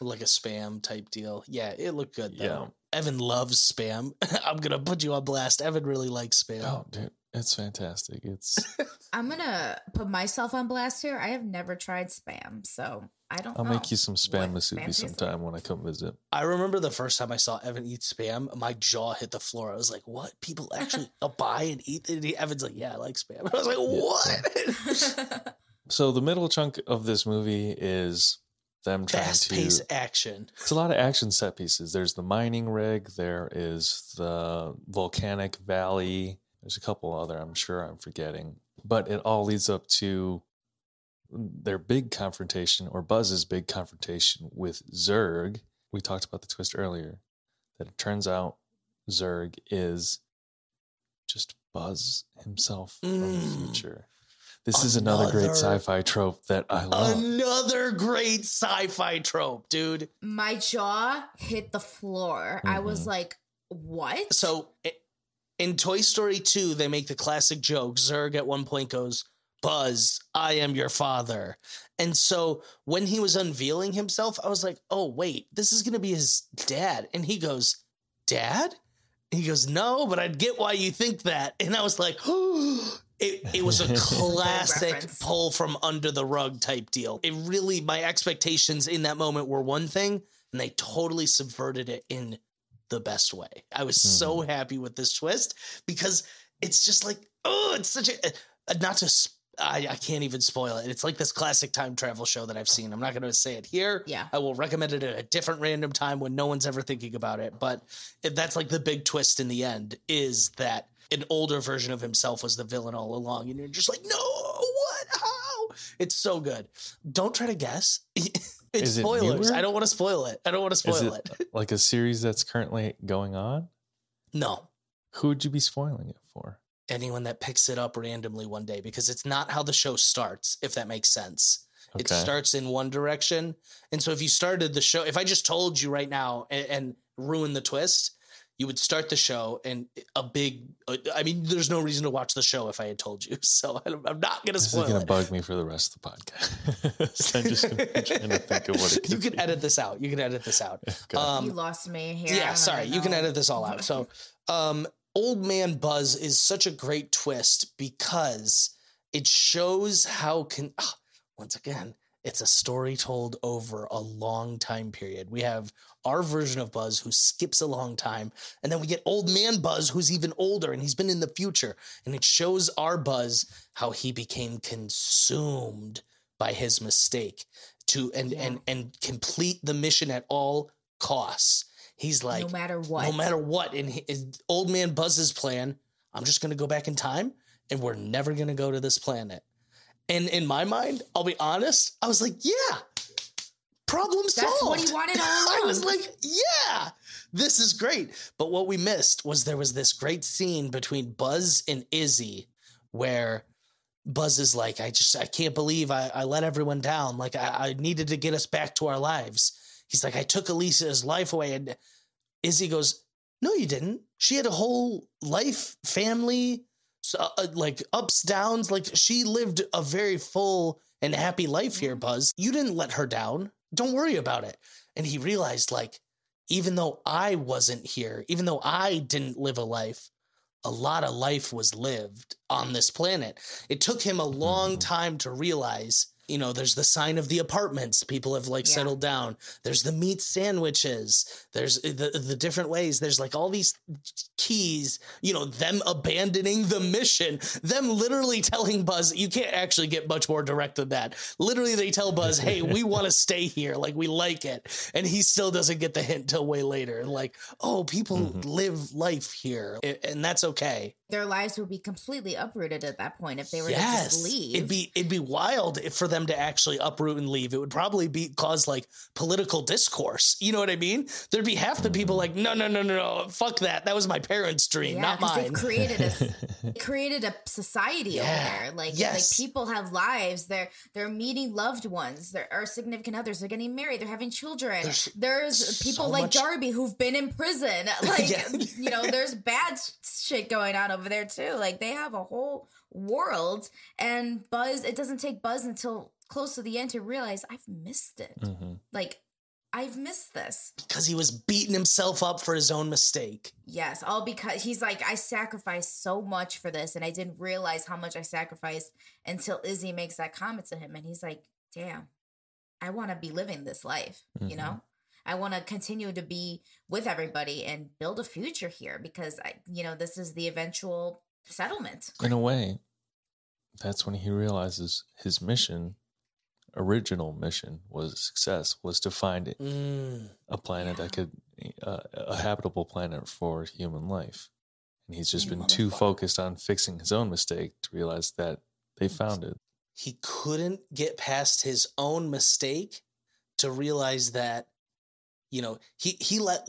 like a spam type deal. Yeah, it looked good though. Yeah. Evan loves spam. [LAUGHS] I'm gonna put you on blast. Evan really likes spam. Oh, dude, it's fantastic. It's [LAUGHS] I'm gonna put myself on blast here. I have never tried spam, so I don't. I'll know make you some spam what musubi tastes like. sometime when I come visit. I remember the first time I saw Evan eat spam, my jaw hit the floor. I was like, "What? People actually [LAUGHS] buy and eat?" And Evan's like, "Yeah, I like spam." [LAUGHS] I was like, "What?" [LAUGHS] So the middle chunk of this movie is them trying Fast to. paced action. It's a lot of action set pieces. There's the mining rig. There is the volcanic valley. There's a couple other. I'm sure I'm forgetting, but it all leads up to their big confrontation or Buzz's big confrontation with Zurg. We talked about the twist earlier. That it turns out Zurg is just Buzz himself from the Mm. future. This is another great sci-fi trope that I love. Another great sci-fi trope, dude. My jaw hit the floor. I was Mhm. like, "What?" So in Toy Story 2, they make the classic joke. Zurg at one point goes, Buzz, I am your father. And so when he was unveiling himself, I was like, oh, wait, this is going to be his dad. And he goes, Dad? And he goes, no, but I'd get why you think that. And I was like, [GASPS] it, it was a [LAUGHS] classic pull from under the rug type deal. It really, my expectations in that moment were one thing, and they totally subverted it in the best way. I was so happy with this twist because it's just like, oh, it's such a, uh, not to, I, I can't even spoil it. It's like this classic time travel show that I've seen. I'm not going to say it here. Yeah. I will recommend it at a different random time when no one's ever thinking about it. But it, that's like the big twist in the end is that an older version of himself was the villain all along. And you're just like, no, what? How? It's so good. Don't try to guess. [LAUGHS] it's Is spoilers. newer? I don't want to spoil it. I don't want to Is spoil it it. like a series that's currently going on? No. Who would you be spoiling it for? Anyone that picks it up randomly one day because it's not how the show starts, if that makes sense. It starts in one direction. And so if you started the show, if I just told you right now and, and ruin the twist, you would start the show and a big, uh, I mean, there's no reason to watch the show if I had told you. [LAUGHS] So I'm I'm not going to This is going to it. bug me for the rest of the podcast. [LAUGHS] I'm just gonna be trying to think of what it [LAUGHS] could you can be. edit this out. You can edit this out. Okay. Um, you lost me here. Yeah, sorry. even You can edit this all out. So, um, Old Man Buzz is such a great twist because it shows how can ah, once again it's a story told over a long time period. We have our version of Buzz who skips a long time, and then we get Old Man Buzz who's even older and he's been in the future, and it shows our Buzz how he became consumed by his mistake to and Yeah. and and complete the mission at all costs. He's like no matter what. no matter what And his old man buzz's plan i'm just going to go back in time and we're never going to go to this planet and in my mind i'll be honest i was like yeah problem That's solved what he wanted [LAUGHS] all along. i was like yeah this is great but what we missed was there was this great scene between buzz and izzy where Buzz is like, I just, I can't believe I, I let everyone down. Like, I, I needed to get us back to our lives. He's like, I took Alisha's life away. And Izzy goes, No, you didn't. She had a whole life, family, so, uh, like ups, downs. Like, she lived a very full and happy life here, Buzz. You didn't let her down. Don't worry about it. And he realized, like, even though I wasn't here, even though I didn't live a life, a lot of life was lived on this planet. It took him a long Mhm. time to realize, you know, there's the sign of the apartments. People have like Yeah. settled down. There's the meat sandwiches. There's the the different ways. There's like all these keys, you know, them abandoning the mission, them literally telling Buzz, you can't actually get much more direct than that. Literally, they tell Buzz, hey, we [LAUGHS] want to stay here. Like, we like it. And he still doesn't get the hint till way later. Like, oh, people Mhm. live life here, and that's okay. Their lives would be completely uprooted at that point if they were to just leave. it'd be it'd be wild if for them to actually uproot and leave. It would probably be cause like political discourse. You know what I mean? There'd be half the people like, no, no, no, no, no, fuck that. That was my parents' dream, yeah, not mine. Created a [LAUGHS] created a society Yeah. over there. Like, Yes. like people have lives. They're they're meeting loved ones. There are significant others. They're getting married. They're having children. There's There's, people so like much- Darby who've been in prison. [LAUGHS] Like Yeah. you know, there's bad shit going on over there too. Like they have a whole world. And Buzz, it doesn't take Buzz until close to the end to realize I've missed it. hmm Like I've missed this. Because he was beating himself up for his own mistake. Yes, all because he's like, I sacrificed so much for this, and I didn't realize how much I sacrificed until Izzy makes that comment to him, and he's like, "Damn, I want to be living this life. You Mhm. know, I want to continue to be with everybody and build a future here because I, you know, this is the eventual settlement." In a way, that's when he realizes his mission, original mission, was success was to find Mm. a planet that could uh, a habitable planet for human life and he's just You been too focused on fixing his own mistake to realize that they found it He couldn't get past his own mistake to realize that, you know, he, he let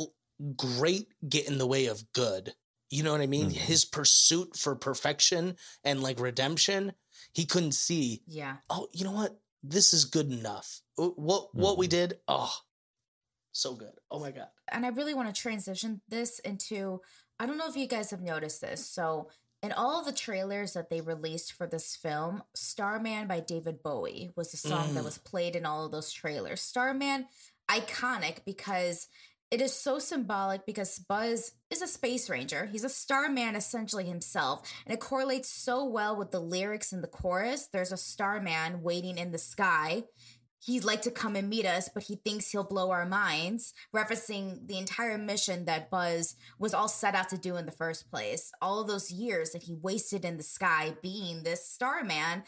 great get in the way of good. You know what I mean? Mhm. His pursuit for perfection and like redemption, he couldn't see Yeah, oh, you know what? This is good enough. What what we Mhm. did, oh, so good. Oh my god. and I really want to transition this into I don't know if you guys have noticed this. So, in all the trailers that they released for this film, Starman by David Bowie was the song that Mm. was played in all of those trailers. Starman, iconic because it is so symbolic because Buzz is a space ranger. He's a starman essentially himself, and it correlates so well with the lyrics in the chorus. There's a starman waiting in the sky he'd like to come and meet us, but he thinks he'll blow our minds, referencing the entire mission that Buzz was all set out to do in the first place. All of those years that he wasted in the sky being this starman.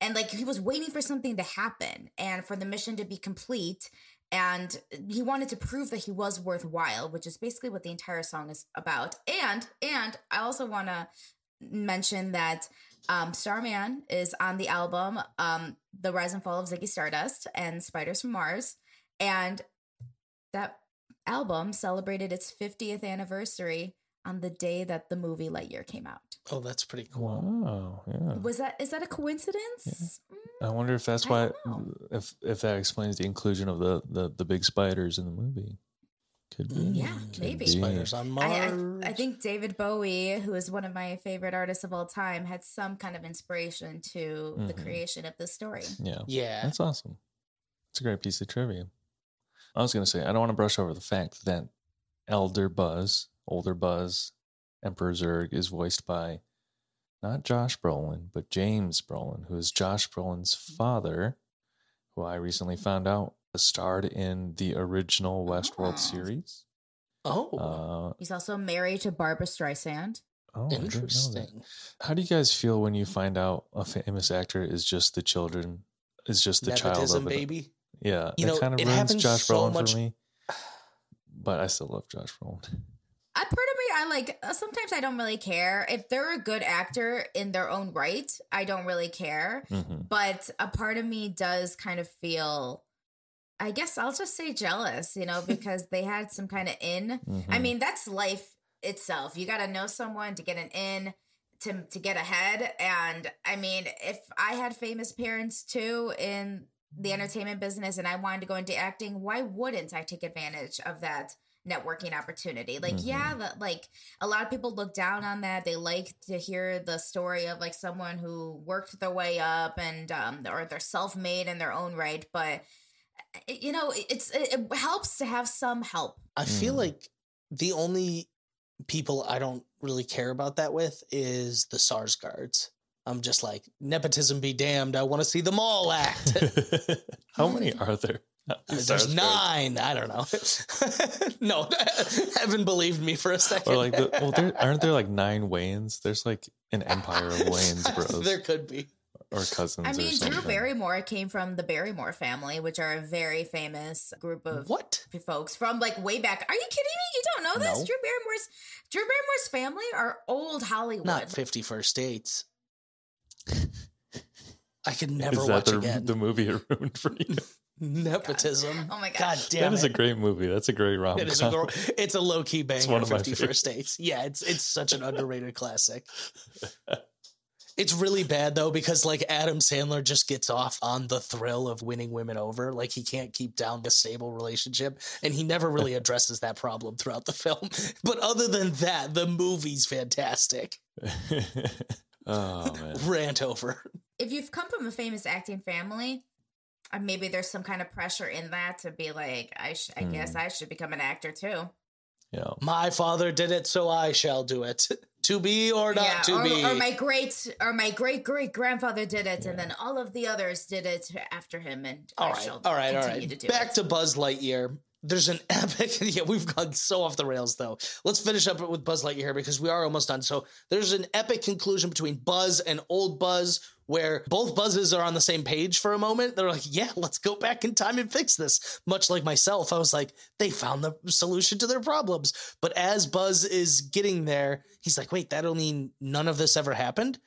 And like he was waiting for something to happen and for the mission to be complete. And he wanted to prove that he was worthwhile, which is basically what the entire song is about. And and I also want to mention that um, Starman is on the album um, The Rise and Fall of Ziggy Stardust and Spiders from Mars. And that album celebrated its 50th anniversary on the day that the movie Lightyear came out. Oh, that's pretty cool. wow yeah Was that is that a coincidence? Mm, i wonder if that's why if if that explains the inclusion of the the, the big spiders in the movie could be Yeah, could maybe. be. Spiders on Mars. I, I, I think David Bowie, who is one of my favorite artists of all time, had some kind of inspiration to the Mhm. creation of this story. yeah Yeah. That's awesome. It's a great piece of trivia. I was going to say, I don't want to brush over the fact that Elder Buzz, older Buzz, Emperor Zurg is voiced by not Josh Brolin, but James Brolin, who is Josh Brolin's mm-hmm. father, who I recently mm-hmm. found out starred in the original Westworld Oh. series. Oh, Uh, He's also married to Barbra Streisand. oh, I didn't know that. interesting. How do you guys feel when you mm-hmm. find out a famous actor is just the children, is just the child of baby. Yeah, You it know, kind of it ruins Josh so Brolin much- for me. But I still love Josh Brolin. I part of me, I like. uh, Sometimes I don't really care if they're a good actor in their own right. I don't really care, hmm but a part of me does kind of feel. I guess I'll just say jealous, you know, [LAUGHS] because they had some kind of in. Mm-hmm. I mean, that's life itself. You got to know someone to get an in, to to get ahead. And I mean, if I had famous parents too in the entertainment business and I wanted to go into acting, why wouldn't I take advantage of that networking opportunity? Like, Mhm. yeah, that like a lot of people look down on that. They like to hear the story of like someone who worked their way up and um or they're self-made in their own right, but uh, you know, it's it, it helps to have some help. I feel Mm. like the only people I don't really care about that with is the Skarsgårds. I'm just like, nepotism be damned. I want to see them all act. [LAUGHS] How many are there? [LAUGHS] There's Skarsgård. nine. I don't know. [LAUGHS] no, [LAUGHS] haven't believed me for a second. Or like, the, well, there aren't there like nine Wayans? There's like an empire of Wayans bros there could be. or cousins. I or mean, Drew something. Barrymore came from the Barrymore family, which are a very famous group of What? folks from like way back. Are you kidding me? You don't know this? No. Drew Barrymore's Drew Barrymore's family are old Hollywood. Not 50 First Dates. I could never Is that watch the, again. the movie it ruined for you? Nepotism. Oh my God. God damn that is it. a great movie. That's a great rom com. It is a, com. gr- it's a low key banger. one of my 50 First Dates. Yeah, it's it's such an underrated classic. It's really bad though because like Adam Sandler just gets off on the thrill of winning women over. Like he can't keep down a stable relationship, and he never really [LAUGHS] addresses that problem throughout the film. But other than that, the movie's fantastic. [LAUGHS] oh man. Rant over. if you've come from a famous acting family, maybe there's some kind of pressure in that to be like, I, sh- I guess Hmm. I should become an actor too. Yeah. My father did it, so I shall do it. [LAUGHS] to be or not to or, be. or my great or my great great grandfather did it, and then all of the others did it after him, and all I right, shall all right, all to Back it. to Buzz Lightyear. There's an [LAUGHS] epic. Yeah, we've gone so off the rails though. Let's finish up with Buzz Lightyear because we are almost done. So there's an epic conclusion between Buzz and old Buzz where both Buzzes are on the same page for a moment. They're like, "Yeah, let's go back in time and fix this." Much like myself, I was like, "They found the solution to their problems." But as Buzz is getting there, he's like, "Wait, that'll mean none of this ever happened."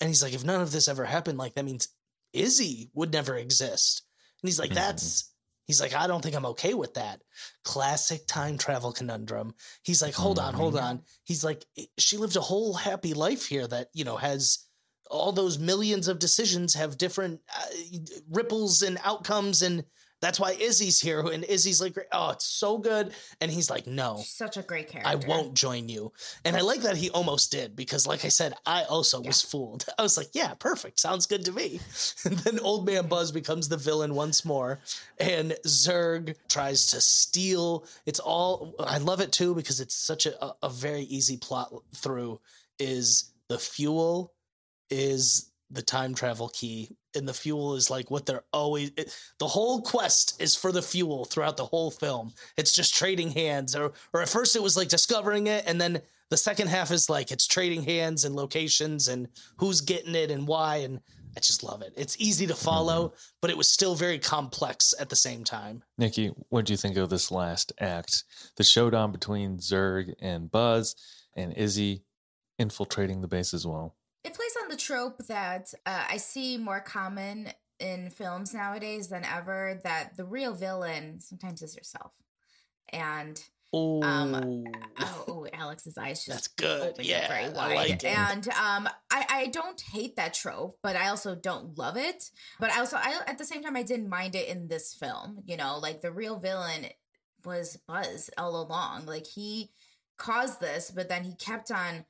And he's like, "If none of this ever happened, like that means Izzy would never exist." And he's like, Mhm. "That's." He's like, I don't think I'm okay with that. Classic time travel conundrum. He's like, hold on, hold Mhm. on. He's like, she lived a whole happy life here that, you know, has all those millions of decisions have different uh, ripples and outcomes. And that's why Izzy's here. And Izzy's like, oh, it's so good. And he's like, no, She's such a great character. I won't join you. And I like that he almost did because, like I said, I also was fooled. [LAUGHS] I was like, yeah, perfect. Sounds good to me. [LAUGHS] And then Old Man Buzz becomes the villain once more. And Zurg tries to steal. It's all, I love it too because it's such a, a very easy plot through. Is the fuel is the time travel key and the fuel is like what they're always it, the whole quest is for the fuel throughout the whole film it's just trading hands or or at first it was like discovering it and then the second half is like it's trading hands and locations and who's getting it and why and i just love it it's easy to follow but it was still very complex at the same time Nikki, what do you think of this last act? The showdown between Zurg and Buzz and Izzy infiltrating the base as well. It plays on the trope that uh, I see more common in films nowadays than ever that the real villain sometimes is yourself. And oh Um, oh, oh Alex's eyes just That's good. Yeah, very I wide. like it. And um, I I don't hate that trope, but I also don't love it. But I also I at the same time I didn't mind it in this film. You know, like the real villain was Buzz all along. Like he caused this, but then he kept on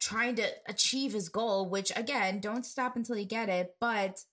trying to achieve his goal. Which again, don't stop until you get it. But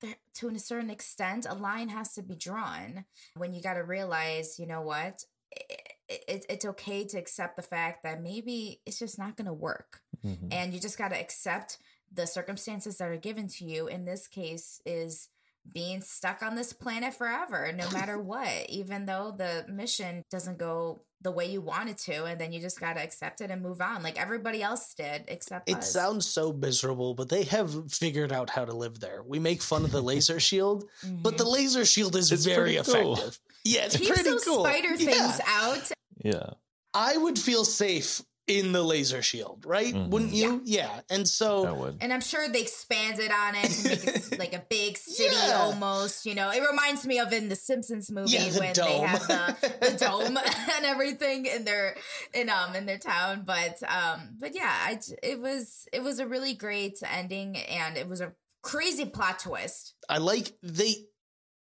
there, to a certain extent, a line has to be drawn when you got to realize, you know what, it, it, it's okay to accept the fact that maybe it's just not going to work, Mhm. and you just got to accept the circumstances that are given to you. In this case, is being stuck on this planet forever, no [LAUGHS] matter what, even though the mission doesn't go the way you want it to, and then you just got to accept it and move on, like everybody else did, except It us. sounds so miserable, but they have figured out how to live there. We make fun of the laser [LAUGHS] shield, but the mm-hmm. laser shield is It's very pretty cool. effective. Yeah, it's keeps pretty those cool. spider Yeah. things out. Yeah. I would feel safe in the laser shield, right? Mhm. Wouldn't you? Yeah. And so. And I'm sure they expanded on it to make it [LAUGHS] like a big city Yeah. almost. You know, it reminds me of in the Simpsons movie Yeah, the when dome. they have the, the [LAUGHS] dome [LAUGHS] and everything in their in um in their town. But um but yeah, I j- it was it was a really great ending and it was a crazy plot twist. I like they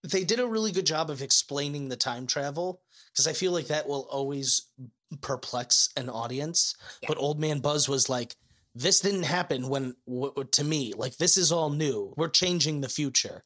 they did a really good job of explaining the time travel because I feel like that will always perplex an audience. Yeah. But Old Man Buzz was like, "This didn't happen when w- w- to me. Like this is all new. We're changing the future."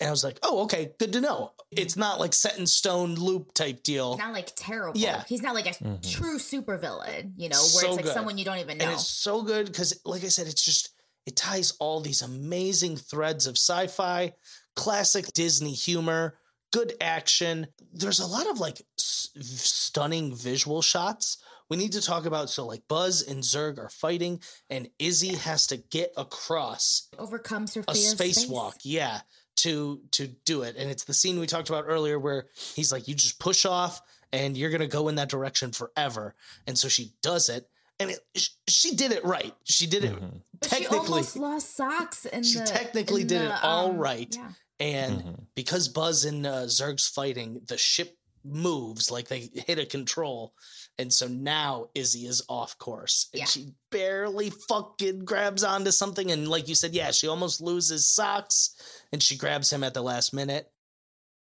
And I was like, "Oh, okay, good to know. It's not like set in stone loop type deal." Not like terrible. Yeah. He's not like a Mhm. true supervillain, you know, where So it's like good. someone you don't even know. and it's so good because like i said it's just it ties all these amazing threads of sci-fi classic disney humor good action there's a lot of like s- stunning visual shots we need to talk about so like buzz and Zurg are fighting and izzy has to get across Overcomes her a fear of space. spacewalk yeah to to do it and it's the scene we talked about earlier where he's like you just push off and you're gonna go in that direction forever and so she does it and it, sh- she did it right she did it Mhm. But she technically almost lost Sox and She the. technically in did the, it all um, right. Yeah. And Mhm. because buzz and uh, zurg's fighting the ship moves like they hit a control and so now izzy is off course and Yeah. she barely fucking grabs onto something and like you said yeah she almost loses Sox and she grabs him at the last minute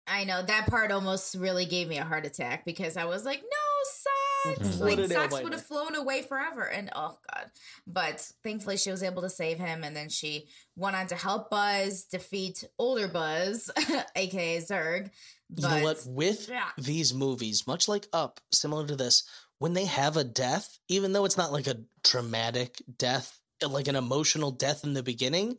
I know that part almost really gave me a heart attack because I was like, no Mhm. Like What a Sox would have flown away forever, and oh god! But thankfully, she was able to save him, and then she went on to help Buzz defeat older Buzz, [LAUGHS] aka Zurg. You know what? With yeah. these movies, much like Up, similar to this, when they have a death, even though it's not like a traumatic death, like an emotional death in the beginning,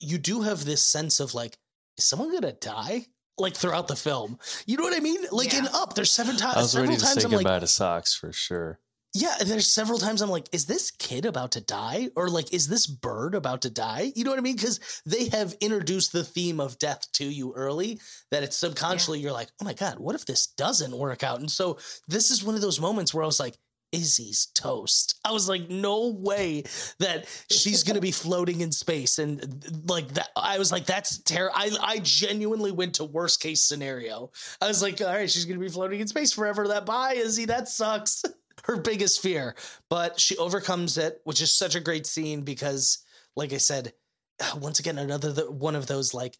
you do have this sense of like, is someone gonna die? Like throughout the film, you know what I mean? Like in Up, there's seven times. I was several ready to times say I'm like, goodbye to Sox for sure. yeah, there's several times I'm like, is this kid about to die? Or like, is this bird about to die? You know what I mean? Because they have introduced the theme of death to you early that it's subconsciously you're like, oh my God, what if this doesn't work out? And so this is one of those moments where I was like, Izzy's toast. I was like, no way that she's gonna be floating in space. And like that, I was like, that's terrible. I, I genuinely went to worst case scenario. I was like, all right, she's gonna be floating in space forever. That bye, Izzy, that sucks. [LAUGHS] Her biggest fear, but she overcomes it, which is such a great scene because, like I said, [SIGHS] once again, another th- one of those like,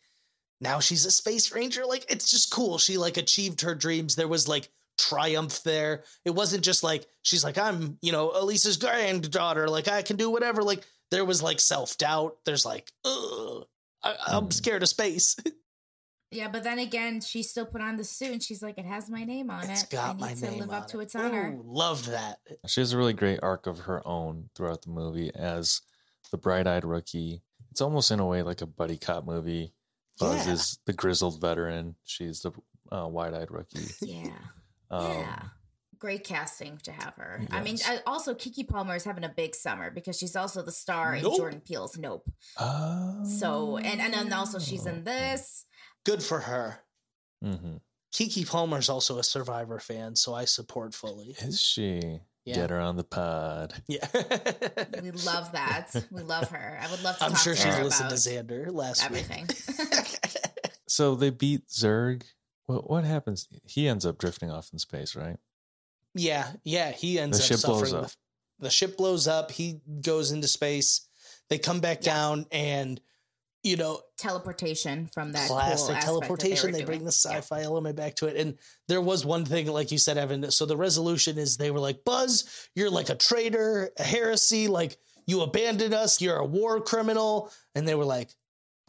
now she's a space ranger. Like it's just cool. She like achieved her dreams. There was like triumph there. It wasn't just like she's like I'm, you know, Alisha's granddaughter. Like I can do whatever. Like there was like self doubt. There's like, Ugh, I, I'm Mhm. scared of space. [LAUGHS] Yeah, but then again, she still put on the suit, and she's like, "It has my name on it's it. I got need my to name live on up to it. its honor." Ooh, loved that. She has a really great arc of her own throughout the movie as the bright eyed rookie. It's almost in a way like a buddy cop movie. Buzz Yeah. is the grizzled veteran. She's the uh, wide eyed rookie. Yeah, Um, yeah. Great casting to have her. I mean, I, also Keke Palmer is having a big summer because she's also the star Nope. in Jordan Peele's Nope. So, and and then also she's Oh. in this. Good for her. hmm Keke Palmer's also a Survivor fan, so I support fully. Is she? Yeah. Get her on the pod. Yeah. We love that. We love her. I would love to I'm talk sure to she's her listened to Xander last everything. week. [LAUGHS] [LAUGHS] So they beat Zurg. What what happens? He ends up drifting off in space, right? yeah, yeah. He ends The up ship blows suffering. up. The, the ship blows up. He goes into space. They come back Yeah. down, and you know, Teleportation from that cool classic aspect that teleportation. were They, bring the sci-fi element back to it. And there was one thing, like you said, Evan. So the resolution is they were like, "Buzz, you're like a traitor, a heresy. Like you abandoned us. You're a war criminal." And they were like,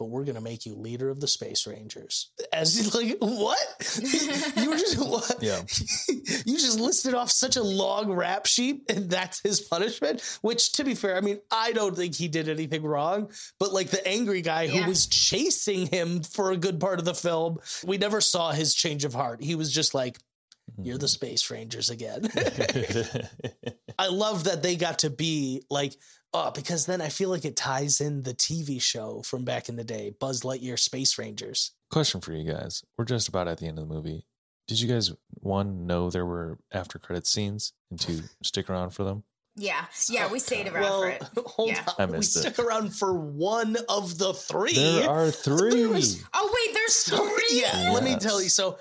"But we're gonna make you leader of the Space Rangers." As like, what? [LAUGHS] you were just what? Yeah. [LAUGHS] you just listed off such a long rap sheet, and that's his punishment. Which, to be fair, I mean, I don't think he did anything wrong. But like the angry guy Yeah. who was chasing him for a good part of the film, we never saw his change of heart. He was just like, "You're the mm-hmm. Space Rangers again." [LAUGHS] I love that they got to be like, oh, because then I feel like it ties in the TV show from back in the day, Buzz Lightyear Space Rangers. Question for you guys. We're just about at the end of the movie. Did you guys one know there were after credit scenes and two stick around for them? Yeah, yeah, we stayed around well, for it. [LAUGHS] hold Yeah. I on. We it. stuck around for one of the three. There are [LAUGHS] three. was- Oh wait, there's [LAUGHS] So, three. yeah, let me tell you. So,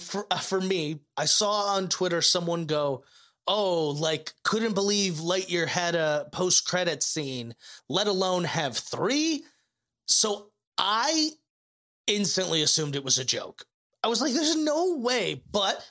for, uh, for me, I saw on Twitter someone go, "Oh, like couldn't believe Lightyear had a post credit scene, let alone have three. So I instantly assumed it was a joke. I was like, "There's no way," but.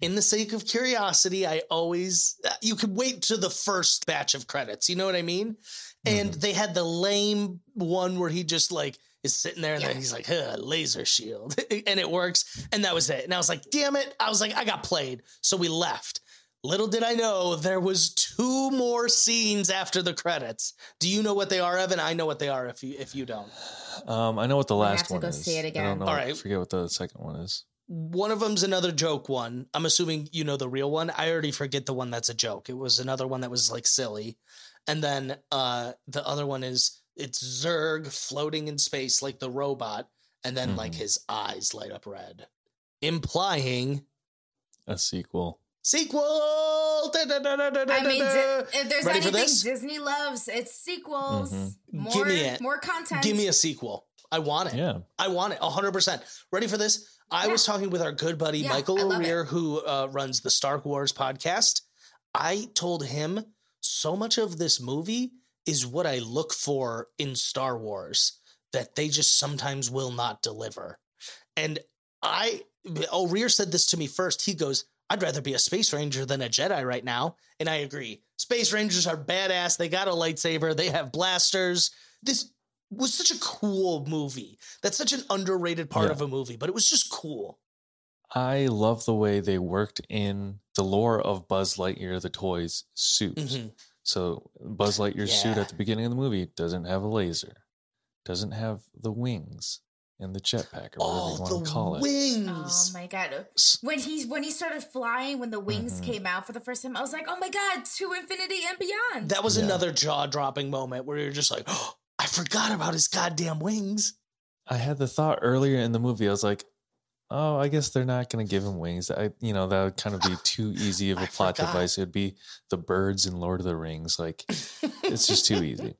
In the sake of curiosity, I always uh, you could wait to the first batch of credits. You know what I mean? And they had the lame one where he just like is sitting there and Yeah. then he's like, huh, laser shield. [LAUGHS] and it works. And that was it. And I was like, damn it. I was like, I got played. So we left. Little did I know there was two more scenes after the credits. Do you know what they are, Evan? I know what they are if you if you don't. Um, I know what the We have last to one go is. see it again. I again. don't know. All I forget what the second one is. One of them's another joke one. I'm assuming you know the real one. I already forget the one that's a joke. It was another one that was like silly. And then uh the other one is it's Zurg floating in space like the robot, and then like Mhm. his eyes light up red. Implying A sequel. Sequel. Da, da, da, da, da, I mean, da, Di- if there's Ready for anything this? Disney loves, it's sequels. Mhm. More, Give me it. more content. Give me a sequel. I want it. Yeah. I want it 100%. Ready for this? I Yeah. was talking with our good buddy Yeah, Michael I love it. O'Rear, who uh, runs the Star Wars podcast. I told him so much of this movie is what I look for in Star Wars that they just sometimes will not deliver. And I, O'Rear said this to me first. He goes, I'd rather be a space ranger than a Jedi right now. And I agree. Space rangers are badass. They got a lightsaber, they have blasters. This was such a cool movie. That's such an underrated part Yeah. of a movie, but it was just cool. I love the way they worked in the lore of Buzz Lightyear, the toys suit. Mhm. So Buzz Lightyear's suit at the beginning of the movie doesn't have a laser, doesn't have the wings and the jetpack or whatever Oh, you want to call the it. wings. Oh my god! S- When he when he started flying, when the wings Mhm. came out for the first time, I was like, "Oh my god!" To infinity and beyond. That was Yeah. another jaw dropping moment where you're just like, oh, I forgot about his goddamn wings. I had the thought earlier in the movie. I was like, "Oh, I guess they're not going to give him wings." I, you know, that would kind of be [LAUGHS] too easy of a plot forgot. device. It would be the birds in Lord of the Rings. Like, it's just too easy.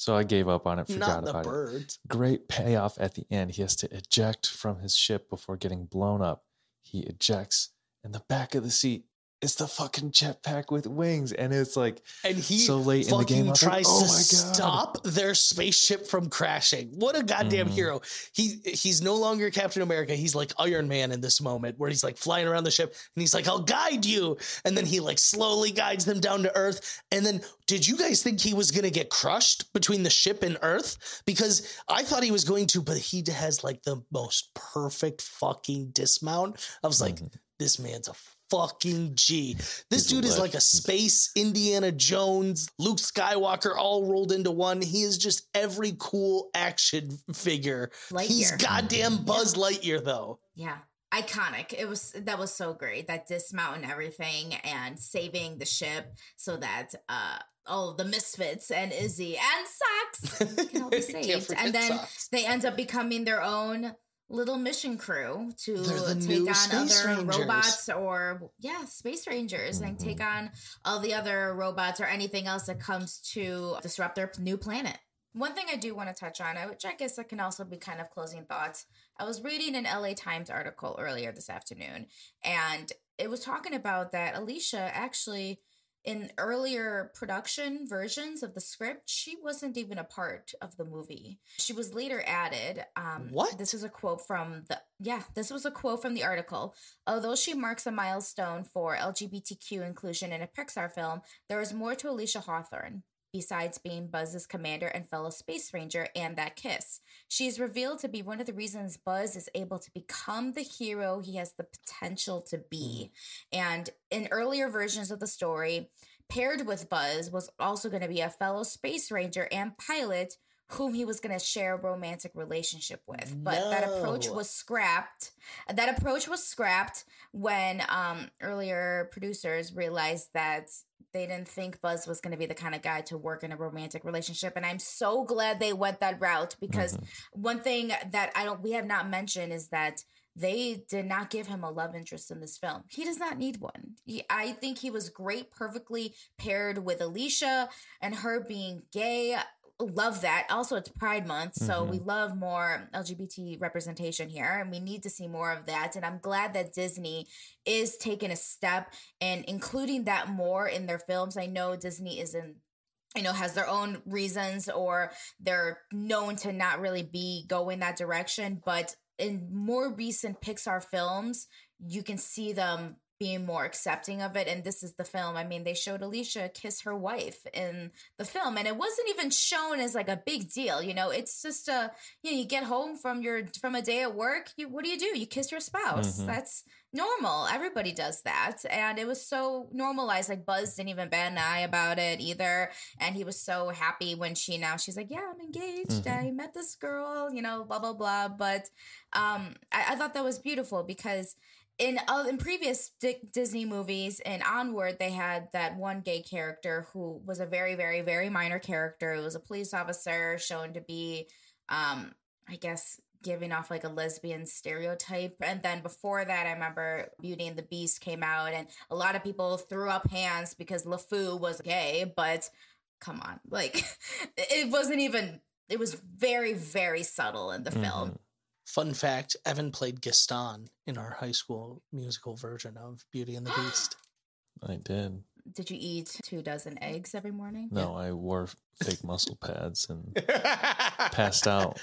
So I gave up on it. Forgot Not the about it. Great payoff at the end. He has to eject from his ship before getting blown up. He ejects, and the back of the seat is the fucking jetpack with wings, and it's like And he so late in the game. Was like, tries oh to stop their spaceship from crashing. What a goddamn Mhm. hero. He he's no longer Captain America. He's like Iron Man in this moment where he's like flying around the ship and he's like, I'll guide you. And then he like slowly guides them down to Earth. And then did you guys think he was gonna get crushed between the ship and Earth? Because I thought he was going to, but he has like the most perfect fucking dismount. I was like, Mhm. this man's a fucking G. This He's dude is like a space Indiana Jones, Luke Skywalker all rolled into one. He is just every cool action figure. He's goddamn Buzz Lightyear though. Yeah. Iconic. It was that was so great. That dismount and everything and saving the ship so that uh all the misfits and Izzy and Sox [LAUGHS] can all be saved. And then Sox. they end up becoming their own little mission crew to the take on other Rangers. robots or yeah, space rangers and Mhm. take on all the other robots or anything else that comes to disrupt their new planet. One thing I do want to touch on, which I guess that can also be kind of closing thoughts. I was reading an LA Times article earlier this afternoon, and it was talking about that Alisha actually in earlier production versions of the script, she wasn't even a part of the movie. She was later added. Um, What? This is a quote from the yeah. This was a quote from the article. Although she marks a milestone for LGBTQ inclusion in a Pixar film, there is more to Alisha Hawthorne. Besides being Buzz's commander and fellow space ranger and that kiss, she is revealed to be one of the reasons Buzz is able to become the hero he has the potential to be. Mm-hmm. And in earlier versions of the story, paired with Buzz was also going to be a fellow space ranger and pilot whom he was going to share a romantic relationship with. But that approach was scrapped. That approach was scrapped when um, earlier producers realized that they didn't think Buzz was going to be the kind of guy to work in a romantic relationship. And I'm so glad they went that route because Mhm. one thing that I don't we have not mentioned is that they did not give him a love interest in this film. He does not need one. He, I think he was great, perfectly paired with Alisha and her being gay. Love that. Also, it's Pride Month, so we mm-hmm. love more LGBT representation here, and we need to see more of that. And I'm glad that Disney is taking a step and including that more in their films. I know Disney isn't you know has their own reasons or they're known to not really be going that direction but in more recent pixar films you can see them being more accepting of it and this is the film. I mean they showed alisha kiss her wife in the film and it wasn't even shown as like a big deal you know? It's just a you know you get home from your from a day at work you what do you do? You kiss your spouse. Mhm. that's normal. Everybody does that. And it was so normalized like buzz didn't even bat an eye about it either. And he was so happy when she now she's like yeah i'm engaged. Mhm. i met this girl you know blah blah blah. But um i, I thought that was beautiful because in uh, in previous Di- Disney movies and onward, they had that one gay character who was a very, very, very minor character. It was a police officer shown to be, um, I guess, giving off like a lesbian stereotype. And then before that, I remember Beauty and the Beast came out, and a lot of people threw up hands because LeFou was gay. But come on, like [LAUGHS] it wasn't even. It was very, very subtle in the film. Fun fact Evan played Gaston in our high school musical version of Beauty and the [GASPS] Beast. I did. Did you eat two dozen eggs every morning? No, I wore fake muscle pads and [LAUGHS] passed out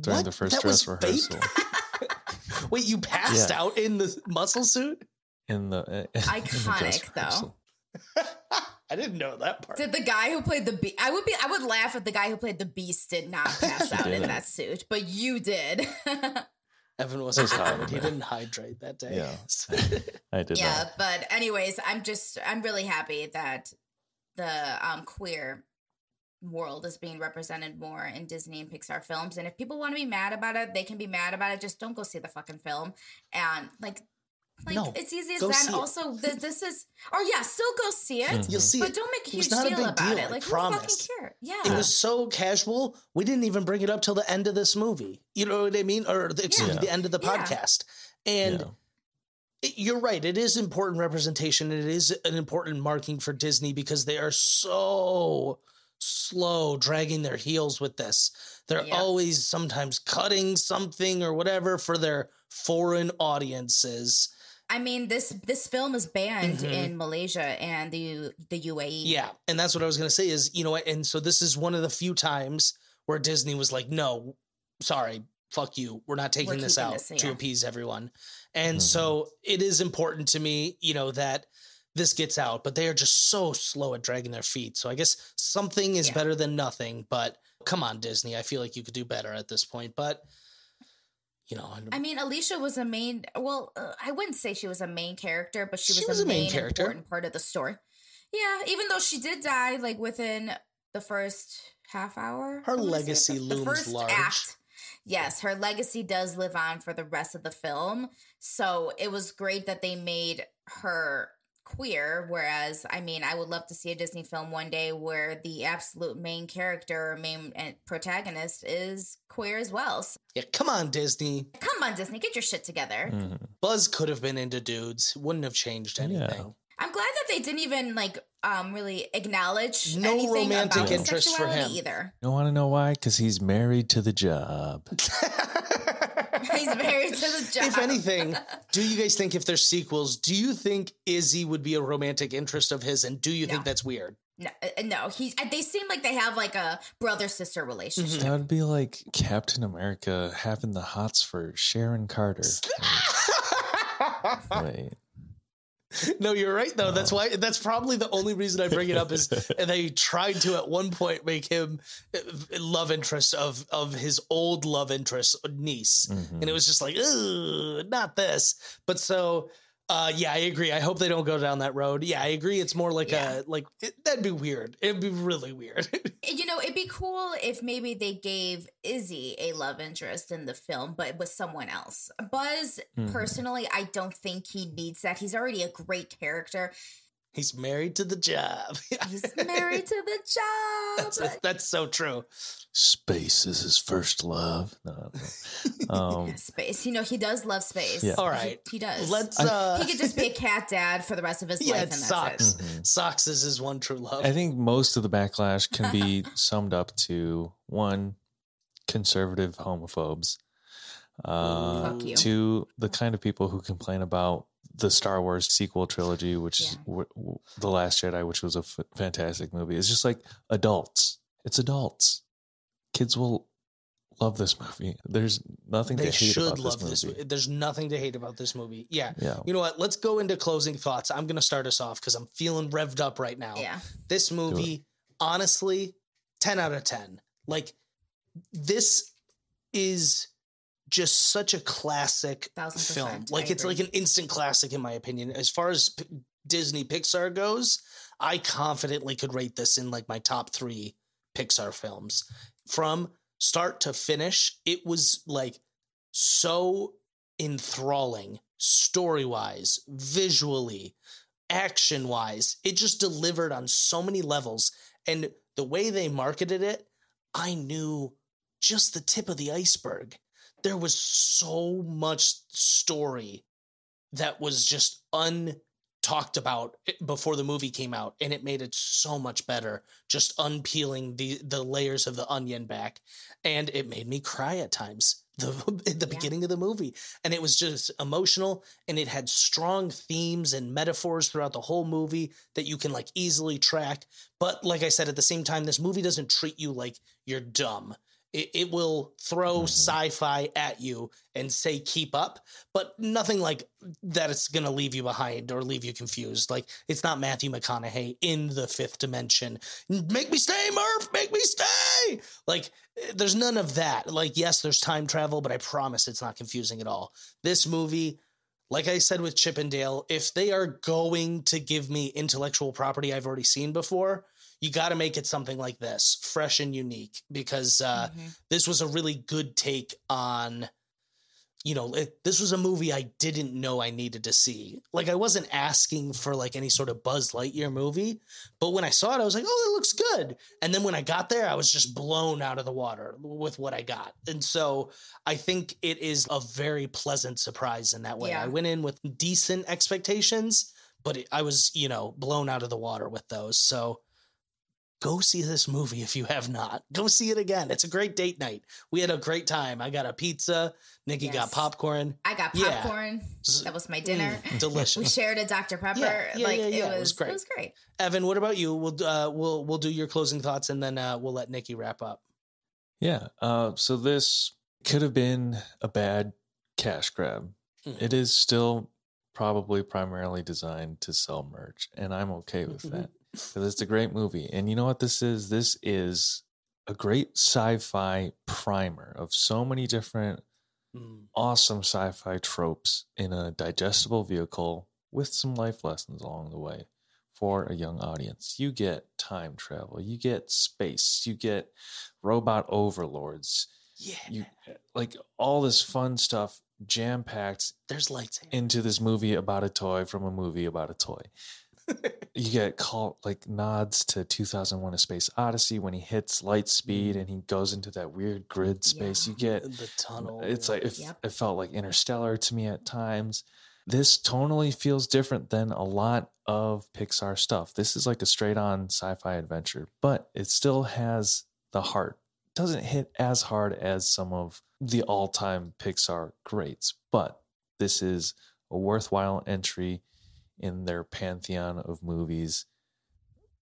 during What? the first That dress was fake? rehearsal. [LAUGHS] Wait, you passed Yeah. out in the muscle suit? in the uh, [LAUGHS] in the Iconic, dress though. rehearsal. I didn't know that part. Did the guy who played the beast? I would be. I would laugh if the guy who played the beast did not [LAUGHS] pass out in that suit, but you did. [LAUGHS] Evan wasn't It's hot. He didn't hydrate that day. Yeah. [LAUGHS] I did yeah, not. but anyways, I'm just. I'm really happy that the um queer world is being represented more in Disney and Pixar films. And if people want to be mad about it, they can be mad about it. Just don't go see the fucking film. And like, like No, it's easy as go that. see And it. also, th- this is. Or yeah, still go see it. Mhm. You'll see But it. But don't make a huge not a deal big about deal, it. I Like, who promise. fucking care? Yeah. It was so casual. We didn't even bring it up till the end of this movie. You know what I mean? Or the, excuse me, the end of the Yeah. podcast. And Yeah. it- you're right. It is important representation. It is an important marking for Disney because they are so slow dragging their heels with this. They're Yeah. always sometimes cutting something or whatever for their foreign audiences. I mean, this this film is banned Mhm. in Malaysia and the the UAE. Yeah. And that's what I was going to say is, you know, what? and so this is one of the few times where Disney was like, no, sorry, fuck you. We're not taking We're this out this, to yeah. Mm-hmm. appease everyone. And Mhm. so it is important to me, you know, that this gets out, but they are just so slow at dragging their feet. So I guess something is Yeah. better than nothing, but come on, Disney. I feel like you could do better at this point, but you know, I mean, Alisha was a main. Well, uh, I wouldn't say she was a main character, but she was, She was a main main, character. important part of the story. Yeah, even though she did die like within the first half hour. Her I legacy the, the first large. Act. Yes, her legacy does live on for the rest of the film. So it was great that they made her queer. Whereas, I mean, I would love to see a Disney film one day where the absolute main character, or main protagonist, is queer as well. So, yeah, come on, Disney. come on, Disney, get your shit together. Mhm. Buzz could have been into dudes, wouldn't have changed anything. I'm glad that they didn't even like um really acknowledge No anything romantic about his interest for sexuality him. either. You want to know why? Because he's married to the job. [LAUGHS] [LAUGHS] He's married to the job. if anything, [LAUGHS] do you guys think if there's sequels, do you think Izzy would be a romantic interest of his? And do you No. think that's weird? no, uh, no, he. They seem like they have like a brother sister relationship. That would be like Captain America having the hots for Sharon Carter. [LAUGHS] Wait. [LAUGHS] no, you're right though. That's why. That's probably the only reason I bring it up is [LAUGHS] they tried to at one point make him uh, love interest of of his old love interest niece, Mhm. and it was just like, not this. But so. Uh, yeah, I agree. I hope they don't go down that road. Yeah, I agree. It's more like Yeah. a like it, that'd be weird. It'd be really weird. [LAUGHS] You know, it'd be cool if maybe they gave Izzy a love interest in the film, but with someone else. Buzz, Mhm. personally, I don't think he needs that. He's already a great character. He's married to the job. [LAUGHS] He's married to the job. that's, that's so true. Space is his first love. No, no. [LAUGHS] Um, space. You know, he does love space. Yeah. All right. He, he does. Let's. Uh he could just be a [LAUGHS] cat dad for the rest of his Yeah, life, it and that's sucks. it. mhm. Sox is his one true love. I think most of the backlash can be summed up to one, conservative homophobes. Uh, Fuck you. Two, the kind of people who complain about the Star Wars sequel trilogy, which is w- w- The Last Jedi, which was a f- fantastic movie. It's just like adults. It's adults. Kids will love this movie. There's nothing they to hate should about love this this. movie. There's nothing to hate about this movie. Yeah. Yeah. You know what? Let's go into closing thoughts. I'm going to start us off because I'm feeling revved up right now. Yeah. This movie, honestly, 10 out of 10. Like, this is just such a classic film. Like, I it's like an instant classic, in my opinion. As far as P- Disney Pixar goes, I confidently could rate this in like my top three Pixar films. From start to finish, it was like so enthralling, story wise, visually, action wise. It just delivered on so many levels. And the way they marketed it, I knew just the tip of the iceberg. There was so much story that was just untalked about eh, before the movie came out and it made it so much better just unpeeling the the layers of the onion back and it made me cry at times [LAUGHS] the at the Yeah. beginning of the movie and it was just emotional and it had strong themes and metaphors throughout the whole movie that you can like easily track but like i said at the same time this movie doesn't treat you like you're dumb It, it will throw Mhm. sci-fi at you and say keep up, but nothing like that. It's gonna leave you behind or leave you confused. Like it's not Matthew McConaughey in the fifth dimension. Make me stay, Murph. Make me stay. Like eh, there's none of that. Like yes, there's time travel, but I promise it's not confusing at all. This movie like I said with Chip 'n Dale, if they are going to give me intellectual property I've already seen before, you got to make it something like this, fresh and unique, because uh, Mhm. this was a really good take on. You know, it, this was a movie I didn't know I needed to see. Like, I wasn't asking for like any sort of Buzz Lightyear movie, but when I saw it, I was like, "Oh, it looks good." And then when I got there, I was just blown out of the water with what I got. And so, I think it is a very pleasant surprise in that way. Yeah. I went in with decent expectations, but it, I was, you know, blown out of the water with those. So go see this movie if you have not. Go see it again. It's a great date night. We had a great time. I got a pizza. Nikki got popcorn. I got Yeah. popcorn. Z- That was my dinner. Mm, [LAUGHS] We shared a Dr. Pepper. Yeah, yeah, like yeah, yeah. it It was, was great. It was great. Evan, what about you? We'll uh, we'll we'll do your closing thoughts and then uh, we'll let Nikki wrap up. Yeah. Uh, so this could have been a bad cash grab. Mhm. It is still probably primarily designed to sell merch, and I'm okay with that [LAUGHS] because it's a great movie. And you know what this is? This is a great sci-fi primer of so many different Mm. awesome sci-fi tropes in a digestible vehicle with some life lessons along the way for a young audience. You get time travel, you get space, you get robot overlords, Yeah, you like all this fun stuff jam packed there's lights. into this movie about a toy from a movie about a toy. You get call like nods to 2001 a space odyssey when he hits light speed mm. and he goes into that weird grid space. You get the tunnel. it's like it, Yep. it felt like interstellar to me at times. This tonally feels different than a lot of pixar stuff. This is like a straight on sci-fi adventure but it still has the heart. Doesn't hit as hard as some of the all-time pixar greats but this is a worthwhile entry in their pantheon of movies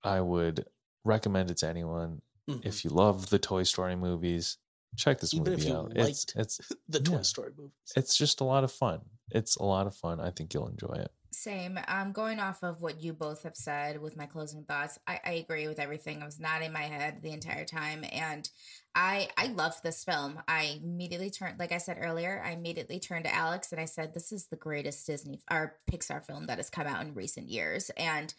i would recommend it to anyone Mhm. if you love the toy story movies check this Even movie out it's it's [LAUGHS] the Toy yeah. Story movies. it's just a lot of fun. It's a lot of fun. I think you'll enjoy it. Same. Um, going off of what you both have said with my closing thoughts, I, I agree with everything. I was nodding my head the entire time, and I I loved this film. I immediately turned, like I said earlier, I immediately turned to Alex and I said, "This is the greatest Disney or Pixar film that has come out in recent years." And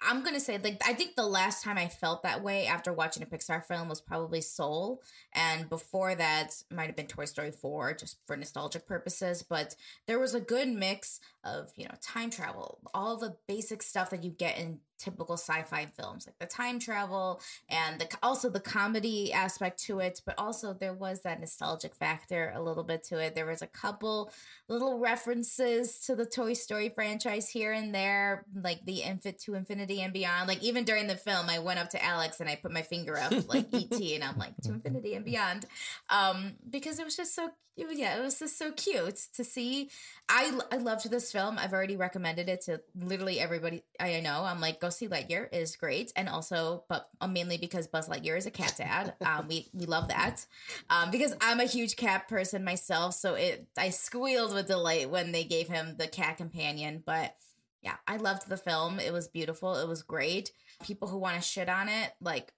I'm gonna say, like, I think the last time I felt that way after watching a Pixar film was probably Soul, and before that might have been Toy Story 4, just for nostalgic purposes. But there was a good mix of you know time travel all the basic stuff that you get in typical sci-fi films like the time travel and the also the comedy aspect to it but also there was that nostalgic factor a little bit to it there was a couple little references to the toy story franchise here and there like the infant to infinity and beyond like even during the film i went up to alex and i put my finger up like [LAUGHS] et and i'm like to infinity and beyond um because it was just so it was- yeah it was just so cute to see I, I loved this film. I've already recommended it to literally everybody I know. I'm like, go see Lightyear is great, and also, but uh, mainly because Buzz Lightyear is a cat dad. Um, we we love that. Um, because I'm a huge cat person myself, so it I squealed with delight when they gave him the cat companion. But yeah, I loved the film. It was beautiful. It was great. People who want to shit on it, like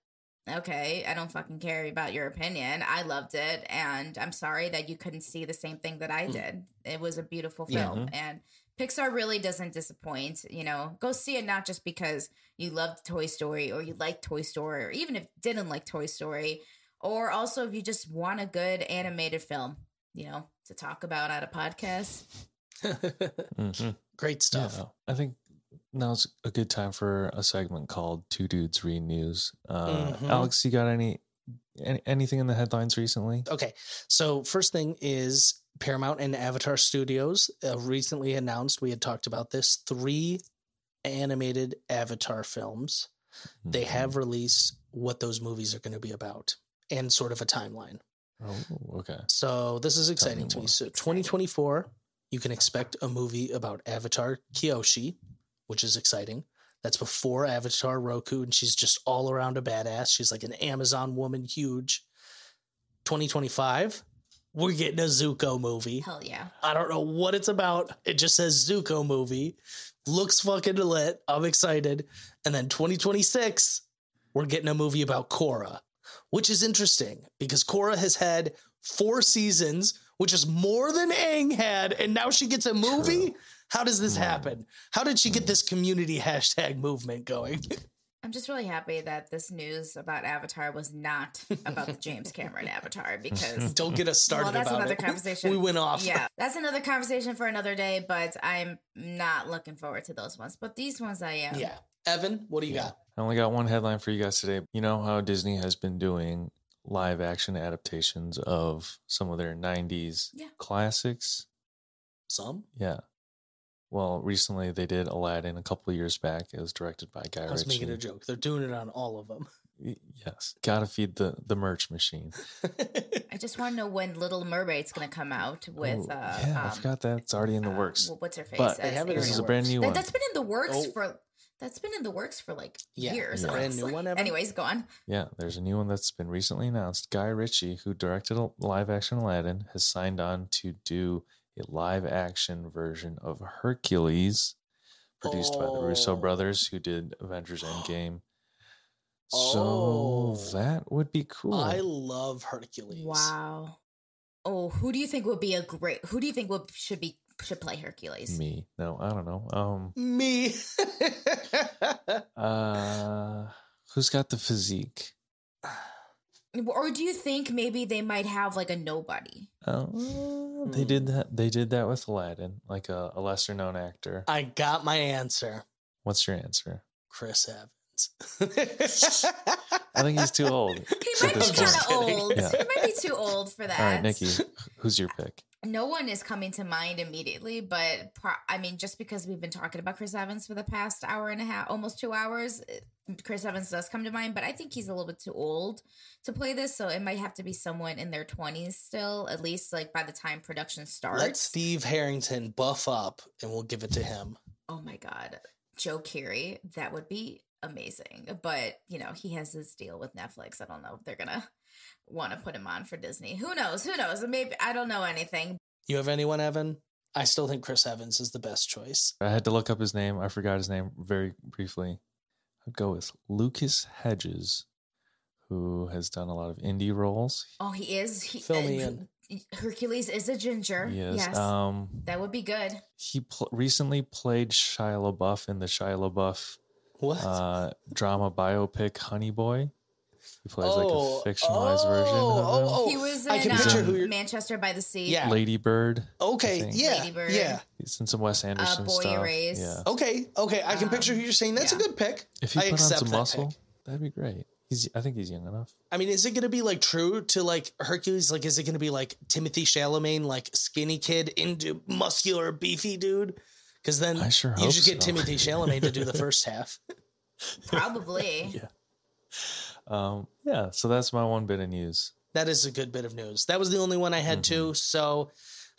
okay, I don't fucking care about your opinion. I loved it, and I'm sorry that you couldn't see the same thing that I Mm. did. It was a beautiful Yeah. film, and Pixar really doesn't disappoint. You know, go see it not just because you loved Toy Story or you like Toy Story, or even if you didn't like Toy Story, or also if you just want a good animated film, you know, to talk about at a podcast. [LAUGHS] Mhm. Great stuff. Yeah, I think now's a good time for a segment called Two Dudes Read News. Uh, Mhm. Alex, you got any, any anything in the headlines recently? Okay, so first thing is Paramount and Avatar Studios uh, recently announced. We had talked about this three animated Avatar films. They Mhm. have released what those movies are going to be about and sort of a timeline. Oh, okay. So this is exciting to me. So 2024, you can expect a movie about Avatar Kyoshi, which is exciting. That's before Avatar Roku, and she's just all around a badass. She's like an Amazon woman, huge. 2025, we're getting a Zuko movie. Hell yeah. I don't know what it's about. It just says Zuko movie. Looks fucking lit. I'm excited. And then 2026, we're getting a movie about Korra, which is interesting because Korra has had four seasons, which is more than Aang had, and now she gets a movie. How does this hmm. happen? How did she get this community hashtag movement going? I'm just really happy that this news about Avatar was not about the James [LAUGHS] Cameron Avatar because [LAUGHS] Don't get us started well, that's about another it. conversation. We went off. Yeah, [LAUGHS] that's another conversation for another day. But I'm not looking forward to those ones. But these ones I am. Yeah. Evan, what do you got? I only got one headline for you guys today. You know how Disney has been doing live action adaptations of some of their 90s Yeah. classics? Some? Yeah. Well, recently they did Aladdin a couple of years back. It was directed by Guy Ritchie. I was Ritchie. making a joke. They're doing it on all of them. Yes. Gotta feed the, the merch machine. I just want to know when Little Mermaid's going to come out with. Oh, uh, yeah, I um, forgot that. It's already in the uh, works. wh- what's her face? But They have it this is a brand new That, one. that's been in the works Oh. for. That's been in the works for like Yeah, years. Yeah. brand new one, Evan? Anyways, go on. Yeah, there's a new one that's been recently announced. Guy Ritchie, who directed a live action Aladdin, has signed on to do a live action version of Hercules, produced by the Russo Oh. brothers, who did Avengers [GASPS] Endgame. Oh. So that would be cool. I love Hercules. Wow. Oh, who do you think would be a great? Who do you think would should be should play Hercules? Me? No, I don't know. Um, Me. [LAUGHS] uh, who's got the physique? Or do you think maybe they might have like a nobody? Uh, they did that. They did that with Aladdin, like a, a lesser known actor. I got my answer. What's your answer? Chris Evans. [LAUGHS] I think he's too old. He might be kind of old. Yeah. He might be too old for that. All right, Nikki, who's your pick? No one is coming to mind immediately, but pro- I mean, just because we've been talking about Chris Evans for the past hour and a half, almost two hours, eh, Chris Evans does come to mind. But I think he's a little bit too old to play this, so it might have to be someone in their twenties still, at least like by the time production starts. Let Steve Harrington buff up and we'll give it to him. oh my god, Joe Keery, that would be amazing. But you know, he has his deal with Netflix. I don't know if they're gonna want to put him on for Disney. Who knows? Who knows? Maybe I don't know anything. You have anyone, Evan? I still think Chris Evans is the best choice. I had to look up his name. I forgot his name very briefly. I'd go with Lucas Hedges, who has done a lot of indie roles. Oh, he is. He, Fill me uh, in. Hercules is a ginger. He is. Yes, Um, that would be good. he pl- recently played Shia LaBeouf in the Shia LaBeouf What? uh, drama biopic Honey Boy. He plays like Oh, a fictionalized version of him. oh, oh. he was I can picture um, who you're- Manchester by the Sea. Yeah. Lady Bird. okay, yeah, Lady Bird. yeah. He's in some Wes Anderson Boy stuff. Erased. Yeah. Okay, okay. I can Um, picture who you're saying. That's yeah. a good pick. If he I put on some that muscle, pick. that'd be great. He's. I think he's young enough. I mean, is it going to be like true to like Hercules? Like, is it going to be like Timothy Chalamet, like skinny kid into muscular beefy dude? Because then I sure you hope just get. Timothy Chalamet to do the [LAUGHS] first half. Probably. Yeah. Um. Yeah. So that's my one bit of news. That is a good bit of news. That was the only one I had Mm-hmm. too. So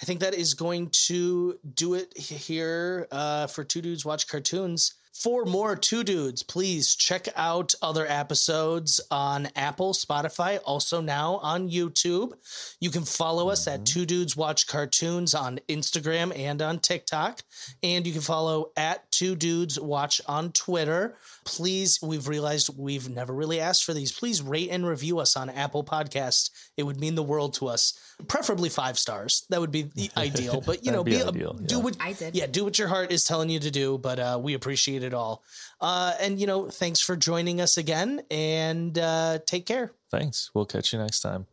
I think that is going to do it here uh, for Two Dudes Watch Cartoons. For more Two Dudes, please check out other episodes on Apple, Spotify, also now on YouTube. You can follow us at Two Dudes Watch Cartoons on Instagram and on TikTok. And you can follow at Two Dudes Watch on Twitter. Please, we've realized we've never really asked for these. Please rate and review us on Apple Podcasts. It would mean the world to us. Preferably five stars. That would be the [LAUGHS] ideal. But you know, That'd be be, a- ideal, do yeah. what I did. yeah, do what your heart is telling you to do, but uh, we appreciate it all. Uh, and, you know, thanks for joining us again and uh, take care. Thanks. We'll catch you next time.